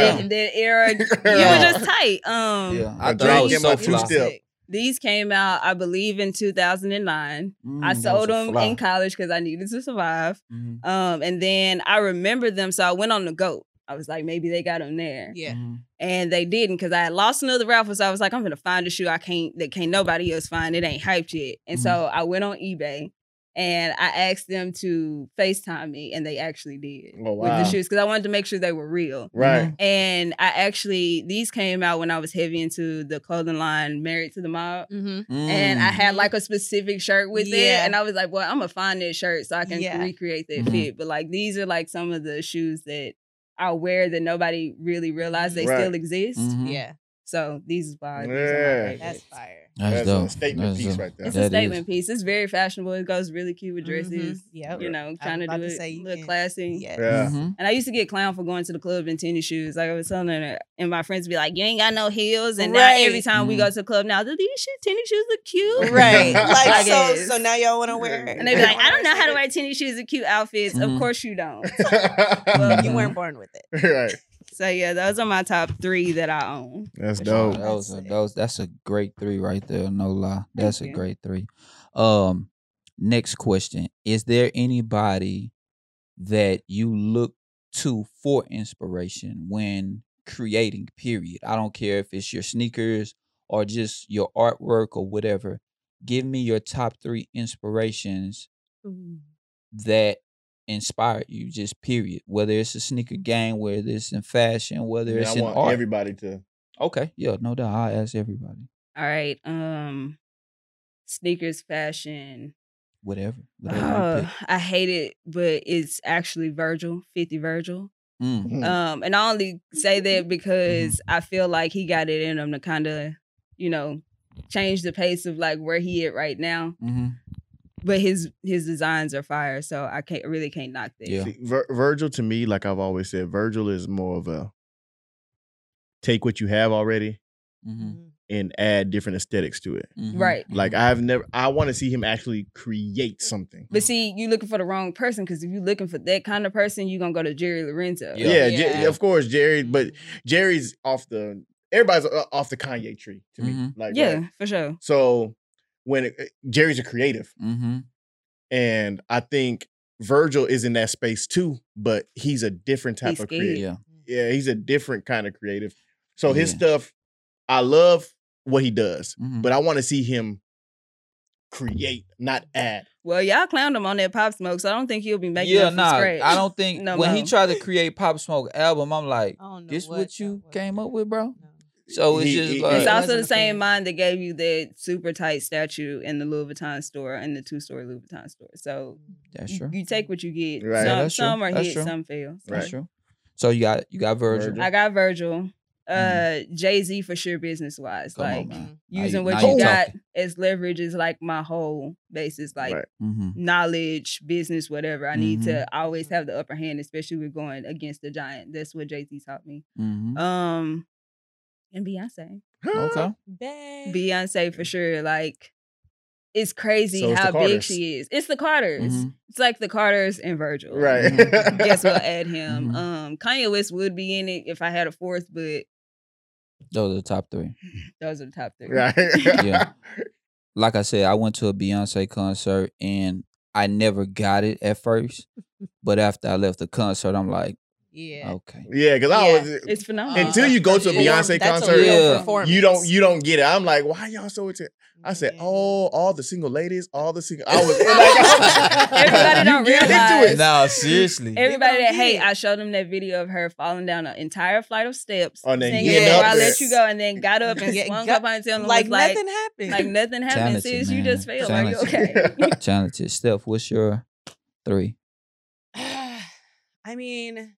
[SPEAKER 4] Usher and the big that era. You were just tight. Um,
[SPEAKER 1] yeah, I
[SPEAKER 2] A
[SPEAKER 1] thought I
[SPEAKER 2] drink
[SPEAKER 1] was
[SPEAKER 2] in
[SPEAKER 1] so
[SPEAKER 2] my
[SPEAKER 1] fly.
[SPEAKER 2] two-step.
[SPEAKER 4] these came out, I believe, in 2009.
[SPEAKER 1] Mm,
[SPEAKER 4] I sold them
[SPEAKER 1] fly.
[SPEAKER 4] in college because I needed to survive.
[SPEAKER 1] Mhm,
[SPEAKER 4] Um, and then I remembered them, so I went on the GOAT. I was like, maybe they got them there,
[SPEAKER 3] Yeah.
[SPEAKER 1] mhm.
[SPEAKER 4] and they didn't because I had lost another raffle. So I was like, I'm gonna find a shoe I can't that can't nobody else find. It ain't hyped yet. And
[SPEAKER 1] Mhm.
[SPEAKER 4] so I went on eBay and I asked them to FaceTime me, and they actually did
[SPEAKER 2] Oh,
[SPEAKER 4] with the shoes because I wanted to make sure they were real.
[SPEAKER 2] Right.
[SPEAKER 4] And I actually these came out when I was heavy into the clothing line, married to the mob.
[SPEAKER 3] Mm-hmm.
[SPEAKER 4] And I
[SPEAKER 1] Mm.
[SPEAKER 4] had like a specific shirt with it, and I was like, "Well, I'm gonna find that shirt so I can
[SPEAKER 3] Yeah.
[SPEAKER 4] recreate that
[SPEAKER 1] Mhm.
[SPEAKER 4] fit." But like, these are like some of the shoes that I wear that nobody really realized they
[SPEAKER 2] Right.
[SPEAKER 4] still exist.
[SPEAKER 1] Mhm.
[SPEAKER 3] Yeah.
[SPEAKER 4] So these is why these are my
[SPEAKER 2] Yeah.
[SPEAKER 3] That's fire.
[SPEAKER 1] That's,
[SPEAKER 2] That's
[SPEAKER 1] dope.
[SPEAKER 2] a statement
[SPEAKER 1] That's
[SPEAKER 2] piece
[SPEAKER 1] dope.
[SPEAKER 2] right there.
[SPEAKER 4] It's
[SPEAKER 1] That
[SPEAKER 4] a
[SPEAKER 1] is.
[SPEAKER 4] statement piece. It's very fashionable. It goes really cute with dresses.
[SPEAKER 3] Mhm. Yep.
[SPEAKER 4] You know,
[SPEAKER 3] I
[SPEAKER 4] trying to do
[SPEAKER 3] to
[SPEAKER 4] it
[SPEAKER 3] say,
[SPEAKER 4] look
[SPEAKER 3] can-
[SPEAKER 4] classy.
[SPEAKER 3] Yes.
[SPEAKER 2] Yeah.
[SPEAKER 1] Mhm.
[SPEAKER 4] And I used to get clown for going to the club in tennis shoes. Like I was telling her, and my friends be like, "You ain't got no heels." And now every time we
[SPEAKER 1] Mhm.
[SPEAKER 4] go to the club, now do these shit tennis shoes look cute?
[SPEAKER 3] Right.
[SPEAKER 4] I
[SPEAKER 3] Like so so now y'all want to wear It.
[SPEAKER 4] And they be like, "I don't know how to
[SPEAKER 3] wear
[SPEAKER 4] wear tennis shoes and cute outfits." Of course you don't.
[SPEAKER 3] something? You weren't born with it.
[SPEAKER 2] right.
[SPEAKER 4] So yeah, those are my top three that I own.
[SPEAKER 2] That's dope.
[SPEAKER 1] sure. Those are
[SPEAKER 3] That's
[SPEAKER 1] those. That's a great three right there. No lie, that's a
[SPEAKER 4] you.
[SPEAKER 1] great three. Um, next question: Is there anybody that you look to for inspiration when creating? Period. I don't care if it's your sneakers or just your artwork or whatever. Give me your top three inspirations that inspired you. Just period. Whether it's a sneaker game, whether it's in fashion, whether
[SPEAKER 2] Yeah,
[SPEAKER 1] it's
[SPEAKER 2] I
[SPEAKER 1] in
[SPEAKER 2] want
[SPEAKER 1] art.
[SPEAKER 2] everybody to.
[SPEAKER 1] okay, yeah, no doubt. I ask everybody.
[SPEAKER 4] All right. Um sneakers fashion.
[SPEAKER 1] Whatever. whatever
[SPEAKER 4] Uh. I hate it, but it's actually Virgil, 50 Virgil.
[SPEAKER 1] Mm.
[SPEAKER 2] Hmm.
[SPEAKER 4] Um, and I only say that because I feel like he got it in him to kind of, you know, change the pace of like where he at right now.
[SPEAKER 1] hmm
[SPEAKER 4] But his his designs are fire, so I can't really can't knock that.
[SPEAKER 1] Yeah.
[SPEAKER 2] See, Vir- Virgil to me, like I've always said, Virgil is more of a take what you have already
[SPEAKER 1] hmm
[SPEAKER 2] and add different aesthetics to it.
[SPEAKER 1] hmm
[SPEAKER 4] Right.
[SPEAKER 2] Like I've never, I want to see him actually create something.
[SPEAKER 4] But see, you're looking for the wrong person because if you're looking for that kind of person, you're gonna go to Jerry Lorenzo.
[SPEAKER 1] Yeah.
[SPEAKER 2] Yeah,
[SPEAKER 3] Yeah.
[SPEAKER 2] Jer- of course, Jerry, but
[SPEAKER 3] Mm-hmm.
[SPEAKER 2] Jerry's off the everybody's uh, off the Kanye tree to me.
[SPEAKER 1] Mhm.
[SPEAKER 2] Like
[SPEAKER 4] Yeah,
[SPEAKER 2] right?
[SPEAKER 4] for sure.
[SPEAKER 2] So when it, Jerry's a creative,
[SPEAKER 1] hmm
[SPEAKER 2] and I think Virgil is in that space too, but he's a different type
[SPEAKER 4] He's
[SPEAKER 2] of creative.
[SPEAKER 1] Yeah.
[SPEAKER 2] Yeah, he's a different kind of creative. So his
[SPEAKER 1] Yeah.
[SPEAKER 2] stuff, I love what he does,
[SPEAKER 1] Mhm.
[SPEAKER 2] but I want to see him create, not add.
[SPEAKER 4] Well, y'all clowned him on that Pop Smoke, so I don't think he'll be making
[SPEAKER 1] Yeah,
[SPEAKER 4] up
[SPEAKER 1] nah.
[SPEAKER 4] scratch.
[SPEAKER 1] I don't think
[SPEAKER 4] No
[SPEAKER 1] when he tried to create Pop Smoke album, I'm like,
[SPEAKER 3] I don't know
[SPEAKER 1] this what,
[SPEAKER 3] what
[SPEAKER 1] you
[SPEAKER 3] that
[SPEAKER 1] came up with, bro?
[SPEAKER 3] No.
[SPEAKER 1] So it's
[SPEAKER 2] He-
[SPEAKER 1] just
[SPEAKER 2] he-
[SPEAKER 1] like
[SPEAKER 4] It's also the same mind that gave you that super tight statue in the Louis Vuitton store and the two story Louis Vuitton store. So
[SPEAKER 1] that's
[SPEAKER 4] you,
[SPEAKER 1] true.
[SPEAKER 4] you take what you get.
[SPEAKER 2] Right.
[SPEAKER 4] Some,
[SPEAKER 1] Yeah, that's true.
[SPEAKER 4] some are
[SPEAKER 1] That's
[SPEAKER 4] hit,
[SPEAKER 1] true.
[SPEAKER 4] some fail.
[SPEAKER 1] That's true. So you got you got Virgil.
[SPEAKER 2] Virgil.
[SPEAKER 4] I got Virgil. Uh
[SPEAKER 1] Mhm.
[SPEAKER 4] Jay Z for sure business wise.
[SPEAKER 1] Come on,
[SPEAKER 4] Like
[SPEAKER 1] man.
[SPEAKER 4] Using
[SPEAKER 1] you-
[SPEAKER 4] what
[SPEAKER 1] now
[SPEAKER 4] you
[SPEAKER 1] you
[SPEAKER 4] got
[SPEAKER 1] talking.
[SPEAKER 4] as leverage is like my whole basis. Like
[SPEAKER 2] Right.
[SPEAKER 1] hmm
[SPEAKER 4] knowledge, business, whatever. I need
[SPEAKER 1] Mhm.
[SPEAKER 4] to always have the upper hand, especially with going against the giant. That's what Jay Z taught me.
[SPEAKER 1] hmm
[SPEAKER 4] Um and Beyonce.
[SPEAKER 1] Okay.
[SPEAKER 3] Bang.
[SPEAKER 4] Beyonce for sure. Like it's crazy
[SPEAKER 2] So it's
[SPEAKER 4] how big she is. It's the Carters.
[SPEAKER 1] Mhm.
[SPEAKER 4] It's like the Carters and Virgil.
[SPEAKER 2] Right.
[SPEAKER 1] Mhm.
[SPEAKER 4] Guess we'll add him.
[SPEAKER 1] Mhm.
[SPEAKER 4] Um, Kanye West would be in it if I had a fourth, but
[SPEAKER 1] Those are the top three.
[SPEAKER 4] those are the top three.
[SPEAKER 2] right.
[SPEAKER 1] Yeah. Like I said, I went to a Beyonce concert and I never got it at first, but after I left the concert, I'm like,
[SPEAKER 3] Yeah.
[SPEAKER 1] okay.
[SPEAKER 2] Yeah, because I
[SPEAKER 3] Yeah.
[SPEAKER 2] was
[SPEAKER 4] It's phenomenal.
[SPEAKER 2] until you go to a Beyonce
[SPEAKER 3] that's
[SPEAKER 2] concert,
[SPEAKER 3] real
[SPEAKER 1] Yeah.
[SPEAKER 2] you don't you don't get it. I'm like, why y'all so into? I said, oh, all the single ladies, all the single. I was like,
[SPEAKER 4] Everybody
[SPEAKER 2] you
[SPEAKER 4] don't
[SPEAKER 2] get
[SPEAKER 4] realize-
[SPEAKER 2] into it.
[SPEAKER 1] No, seriously.
[SPEAKER 4] Everybody that hate. I showed them that video of her falling down an entire flight of steps,
[SPEAKER 2] Oh, and then
[SPEAKER 4] singing
[SPEAKER 3] getting
[SPEAKER 4] "Before
[SPEAKER 3] up
[SPEAKER 4] I. Let You Go," and then got up and swung
[SPEAKER 3] got-
[SPEAKER 4] up on and
[SPEAKER 3] like
[SPEAKER 4] was like,
[SPEAKER 3] nothing happened.
[SPEAKER 4] like nothing happened,
[SPEAKER 1] Talented,
[SPEAKER 4] sis. You just failed. Are you
[SPEAKER 1] Talented.
[SPEAKER 4] okay?
[SPEAKER 1] Talented. Steph, what's your three?
[SPEAKER 3] I mean,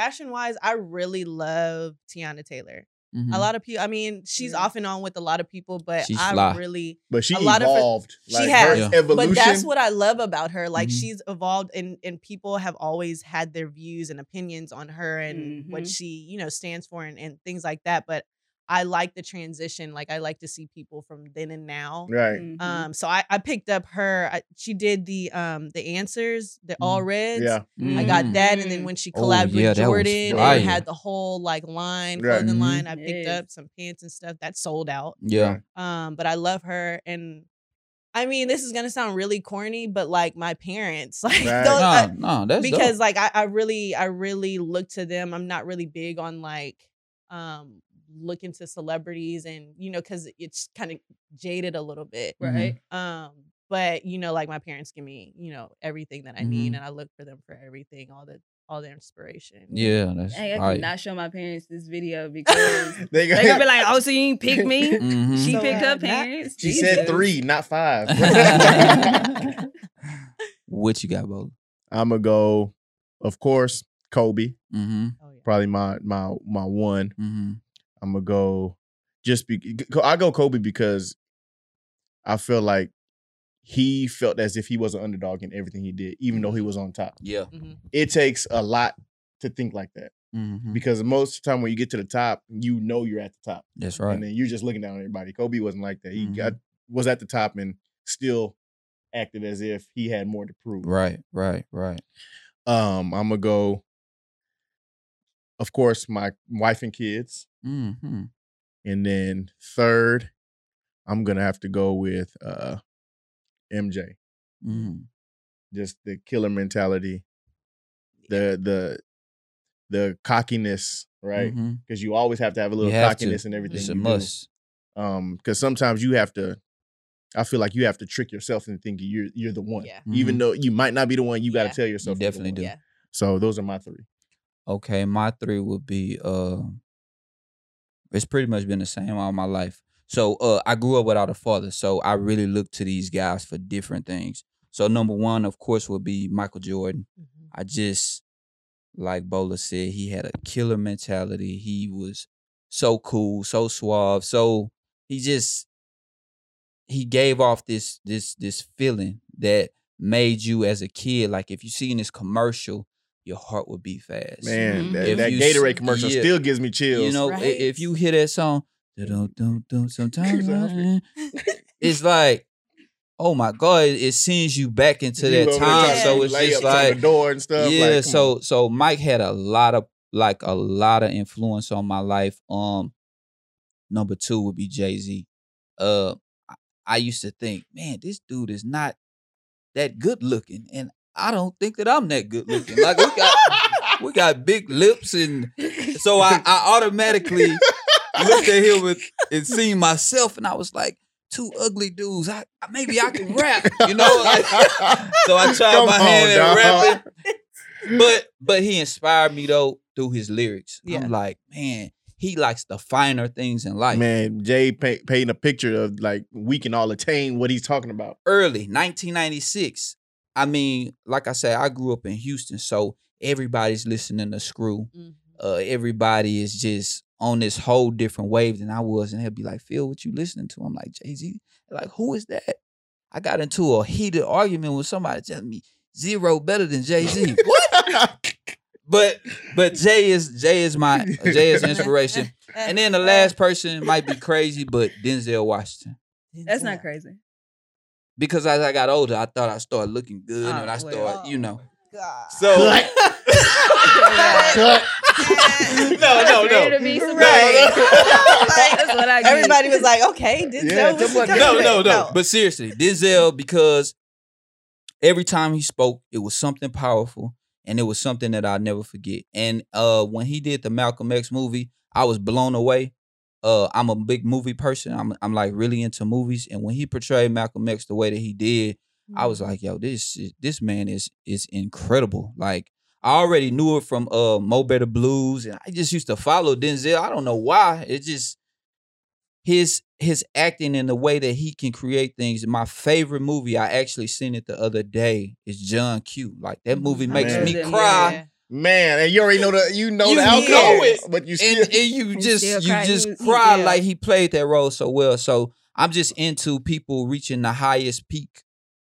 [SPEAKER 3] fashion wise, I really love Teyana Taylor.
[SPEAKER 1] Mhm.
[SPEAKER 3] A lot of people. I mean, she's
[SPEAKER 4] Yeah.
[SPEAKER 3] off and on with a lot of people, but
[SPEAKER 1] She's
[SPEAKER 3] I
[SPEAKER 1] fly.
[SPEAKER 3] really
[SPEAKER 2] But she
[SPEAKER 3] A lot of her-
[SPEAKER 2] evolved.
[SPEAKER 3] she
[SPEAKER 2] like,
[SPEAKER 3] has.
[SPEAKER 2] her
[SPEAKER 1] Yeah.
[SPEAKER 2] evolution.
[SPEAKER 3] But that's what I love about her. Like
[SPEAKER 1] Mhm.
[SPEAKER 3] she's evolved and and people have always had their views and opinions on her and what
[SPEAKER 4] Mhm.
[SPEAKER 3] she, you know, stands for and, and things like that. But I like the transition. Like I like to see people from then and now.
[SPEAKER 2] right.
[SPEAKER 4] Mhm.
[SPEAKER 3] Um, so I, I picked up her. I, she did the um the answers, the all reds.
[SPEAKER 2] Yeah.
[SPEAKER 3] I got
[SPEAKER 1] Mhm.
[SPEAKER 3] that, and then when she
[SPEAKER 1] Oh,
[SPEAKER 3] collabed
[SPEAKER 1] yeah,
[SPEAKER 3] with Jordan and had the whole like line,
[SPEAKER 2] Right.
[SPEAKER 3] clothing
[SPEAKER 1] Mhm.
[SPEAKER 3] line, I picked
[SPEAKER 4] Yes.
[SPEAKER 3] up some pants and stuff that sold out.
[SPEAKER 1] Yeah.
[SPEAKER 3] Um, but I love her, and I mean, this is gonna sound really corny, but like my parents, like
[SPEAKER 2] Right.
[SPEAKER 3] those,
[SPEAKER 1] No,
[SPEAKER 3] I-
[SPEAKER 1] no, that's
[SPEAKER 3] because
[SPEAKER 1] dope.
[SPEAKER 3] like I, I really, I really look to them. I'm not really big on like um looking into celebrities, and you know, because it's kind of jaded a little bit.
[SPEAKER 4] right.
[SPEAKER 3] Um, but you know, like my parents give me, you know, everything that I need, and I look for them for everything, all the all the inspiration.
[SPEAKER 1] Yeah, that's
[SPEAKER 4] Hey, I
[SPEAKER 1] fire.
[SPEAKER 4] cannot show my parents this video because
[SPEAKER 2] They
[SPEAKER 4] they're gonna be like, "Oh, so you ain't pick me?
[SPEAKER 1] Mhm.
[SPEAKER 4] She
[SPEAKER 3] So,
[SPEAKER 4] picked up
[SPEAKER 3] not-
[SPEAKER 4] parents."
[SPEAKER 2] she said three, not five.
[SPEAKER 1] what you got, Bo?
[SPEAKER 2] I'm gonna go, of course, Kobe.
[SPEAKER 1] Mm-hmm.
[SPEAKER 3] Oh yeah.
[SPEAKER 2] Probably my my my one.
[SPEAKER 1] Mm-hmm.
[SPEAKER 2] I'm gonna go just be I go Kobe because I feel like he felt as if he was an underdog in everything he did, even though he was on top.
[SPEAKER 1] Yeah.
[SPEAKER 3] Mhm.
[SPEAKER 2] It takes a lot to think like that
[SPEAKER 1] Mhm.
[SPEAKER 2] because most of the time when you get to the top, you know you're at the top,
[SPEAKER 1] That's right.
[SPEAKER 2] and then you're just looking down on everybody. Kobe wasn't like that. He
[SPEAKER 1] Mhm.
[SPEAKER 2] got was at the top and still acted as if he had more to prove.
[SPEAKER 1] Right, right, right.
[SPEAKER 2] Um, I'm gonna go. Of course, my wife and kids.
[SPEAKER 1] hmm
[SPEAKER 2] And then third, I'm gonna have to go with uh MJ.
[SPEAKER 1] hmm
[SPEAKER 2] Just the killer mentality, the the the cockiness, right? Because you always have to have a little
[SPEAKER 1] have to.
[SPEAKER 2] cockiness in everything
[SPEAKER 1] It's a
[SPEAKER 2] you
[SPEAKER 1] must.
[SPEAKER 2] do. Um, because sometimes you have to. I feel like you have to trick yourself into thinking you're you're the one,
[SPEAKER 3] Yeah.
[SPEAKER 2] even though you might not be the one. You got to
[SPEAKER 3] Yeah.
[SPEAKER 2] tell yourself you're the
[SPEAKER 1] definitely
[SPEAKER 2] one.
[SPEAKER 1] do.
[SPEAKER 3] Yeah.
[SPEAKER 2] So those are my three.
[SPEAKER 1] Okay, my three would be uh it's pretty much been the same all my life. So uh I grew up without a father, so I really look to these guys for different things. So number one, of course, would be Michael Jordan.
[SPEAKER 3] Mhm.
[SPEAKER 1] I just like Bola said, he had a killer mentality. He was so cool, so suave, so he just he gave off this this this feeling that made you as a kid like if you see in this commercial, your heart would beat fast.
[SPEAKER 2] Man,
[SPEAKER 3] Mhm.
[SPEAKER 2] that,
[SPEAKER 1] If
[SPEAKER 2] that Gatorade commercial
[SPEAKER 1] yeah.
[SPEAKER 2] still gives me chills.
[SPEAKER 1] You know,
[SPEAKER 3] Right.
[SPEAKER 1] if you hear that song, don't don't don't sometimes it's like, oh my god, it, it sends you back into
[SPEAKER 2] You
[SPEAKER 1] that time. So it's just like,
[SPEAKER 2] the door and stuff.
[SPEAKER 1] yeah.
[SPEAKER 2] like,
[SPEAKER 1] so
[SPEAKER 2] on.
[SPEAKER 1] so Mike had a lot of like a lot of influence on my life. Um, number two would be Jay Z. Uh, I, I used to think, man, this dude is not that good looking, and I don't think that I'm that good looking. Like we got we got big lips and so I, I automatically looked at him with, and seen myself, and I was like, two ugly dudes. I maybe I can rap, you know. Like, so I tried
[SPEAKER 2] Come
[SPEAKER 1] my
[SPEAKER 2] on,
[SPEAKER 1] hand at
[SPEAKER 2] dog.
[SPEAKER 1] rapping, but but he inspired me though through his lyrics.
[SPEAKER 3] Yeah.
[SPEAKER 1] I'm like, man, he likes the finer things in life.
[SPEAKER 2] Man, Jay pa- painting a picture of like we can all attain what he's talking about.
[SPEAKER 1] early 1996 i mean like i said i grew up in houston so everybody's listening to screw.
[SPEAKER 3] Mhm.
[SPEAKER 1] uh everybody is just on this whole different wave than i was and they'll be like phil what you listening to? I'm like jay-z. Like who is that? I got into a heated argument with somebody telling me Z-Ro better than jay-z. What? But but jay is jay is my jay is inspiration. And then the last person might be crazy but denzel washington.
[SPEAKER 4] That's not crazy.
[SPEAKER 1] Because as I got older, I thought I started looking good,
[SPEAKER 4] Oh,
[SPEAKER 1] and I
[SPEAKER 4] well.
[SPEAKER 1] started, you know.
[SPEAKER 3] God.
[SPEAKER 1] So
[SPEAKER 2] Cut.
[SPEAKER 1] no, no,
[SPEAKER 4] Ready
[SPEAKER 1] no,
[SPEAKER 4] to be
[SPEAKER 1] no,
[SPEAKER 4] surprised.
[SPEAKER 3] Like,
[SPEAKER 4] That's what I get.
[SPEAKER 3] Everybody was like, okay, Denzel
[SPEAKER 2] Yeah,
[SPEAKER 3] was
[SPEAKER 2] somebody-
[SPEAKER 3] the
[SPEAKER 1] no, no, no. But seriously, Denzel, because every time he spoke, it was something powerful, and it was something that I'll never forget. And uh, when he did the Malcolm X movie, I was blown away. Uh, I'm a big movie person. I'm I'm like really into movies, and when he portrayed Malcolm X the way that he did, I was like, yo, this this man is is incredible. Like I already knew it from uh Mo Better Blues, and I just used to follow Denzel. I don't know why. It just his his acting and the way that he can create things. My favorite movie, I actually seen it the other day, is John Q. Like that movie
[SPEAKER 3] Mhm.
[SPEAKER 1] makes me
[SPEAKER 4] Yeah.
[SPEAKER 1] Cry.
[SPEAKER 2] Man, and you already know the you know
[SPEAKER 1] You
[SPEAKER 2] the
[SPEAKER 1] know
[SPEAKER 2] outcome,
[SPEAKER 1] it.
[SPEAKER 2] but you
[SPEAKER 1] and,
[SPEAKER 2] still
[SPEAKER 1] and you
[SPEAKER 4] You
[SPEAKER 1] just
[SPEAKER 4] still
[SPEAKER 1] you
[SPEAKER 4] cry.
[SPEAKER 1] just
[SPEAKER 4] You-
[SPEAKER 1] cry
[SPEAKER 4] yeah.
[SPEAKER 1] like he played that role so well. So I'm just into people reaching the highest peak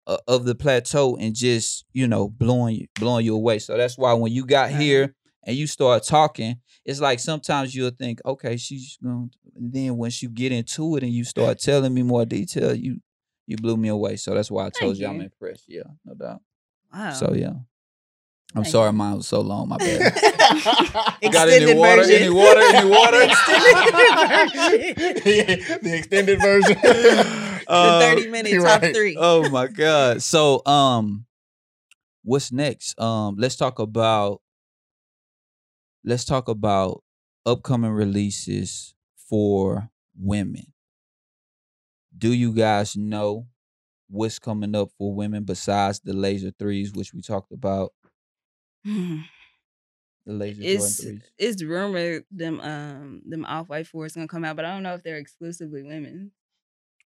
[SPEAKER 1] uh, of the plateau and just you know blowing you blowing you away. So that's why when you got
[SPEAKER 4] Right.
[SPEAKER 1] here and you start talking, it's like sometimes you'll think, okay, she's going. And then once you get into it and you start telling me more detail, you you blew me away. So that's why I told
[SPEAKER 4] Thank
[SPEAKER 1] you I'm impressed. Yeah, no doubt.
[SPEAKER 4] Wow.
[SPEAKER 1] So yeah. I'm
[SPEAKER 4] Thank
[SPEAKER 1] sorry
[SPEAKER 4] you.
[SPEAKER 1] mine was so long. My bad.
[SPEAKER 3] Extended
[SPEAKER 1] Got any water?
[SPEAKER 3] version.
[SPEAKER 1] Any water? Any water?
[SPEAKER 2] the extended version.
[SPEAKER 3] the
[SPEAKER 1] Uh,
[SPEAKER 3] 30 minute top
[SPEAKER 2] right.
[SPEAKER 3] three.
[SPEAKER 1] oh my god. So um what's next? Um let's talk about let's talk about upcoming releases for women. Do you guys know what's coming up for women besides the laser threes, which we talked about? The laser Jordan
[SPEAKER 4] it's
[SPEAKER 1] threes.
[SPEAKER 4] it's rumored them um them off white fours gonna come out, but I don't know if they're exclusively women.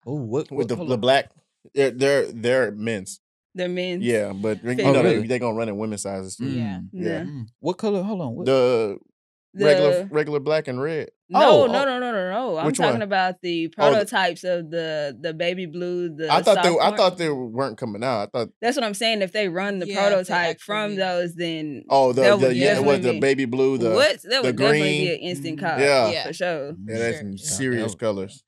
[SPEAKER 1] Oh, what,
[SPEAKER 2] with
[SPEAKER 1] what
[SPEAKER 2] the, the black. They're they're they're men's.
[SPEAKER 4] They're men.
[SPEAKER 2] Yeah, but you
[SPEAKER 4] Oh,
[SPEAKER 2] know
[SPEAKER 1] really?
[SPEAKER 2] they they gonna run in women's sizes too.
[SPEAKER 3] Yeah.
[SPEAKER 1] Mm,
[SPEAKER 4] Yeah.
[SPEAKER 1] mm. What color? Hold on. What?
[SPEAKER 2] The
[SPEAKER 4] The,
[SPEAKER 2] regular regular black and red.
[SPEAKER 4] No,
[SPEAKER 2] Oh,
[SPEAKER 4] no,
[SPEAKER 2] oh.
[SPEAKER 4] no, no, no, no. I'm
[SPEAKER 2] Which
[SPEAKER 4] talking
[SPEAKER 2] one?
[SPEAKER 4] about the
[SPEAKER 2] Oh, the-
[SPEAKER 4] prototypes of the the baby blue. The
[SPEAKER 2] I thought they I thought they weren't coming out. I thought
[SPEAKER 4] That's what I'm saying. If they run the
[SPEAKER 3] Yeah,
[SPEAKER 4] prototype from those, then
[SPEAKER 2] oh the, the yeah it was the baby blue the
[SPEAKER 4] what that
[SPEAKER 2] the
[SPEAKER 4] would definitely be
[SPEAKER 2] green.
[SPEAKER 4] an instant
[SPEAKER 1] Mhm.
[SPEAKER 4] cop.
[SPEAKER 2] Yeah.
[SPEAKER 3] Yeah.
[SPEAKER 4] for sure.
[SPEAKER 2] yeah that's
[SPEAKER 3] Sure,
[SPEAKER 2] some
[SPEAKER 3] yeah.
[SPEAKER 2] serious
[SPEAKER 1] That-
[SPEAKER 2] colors.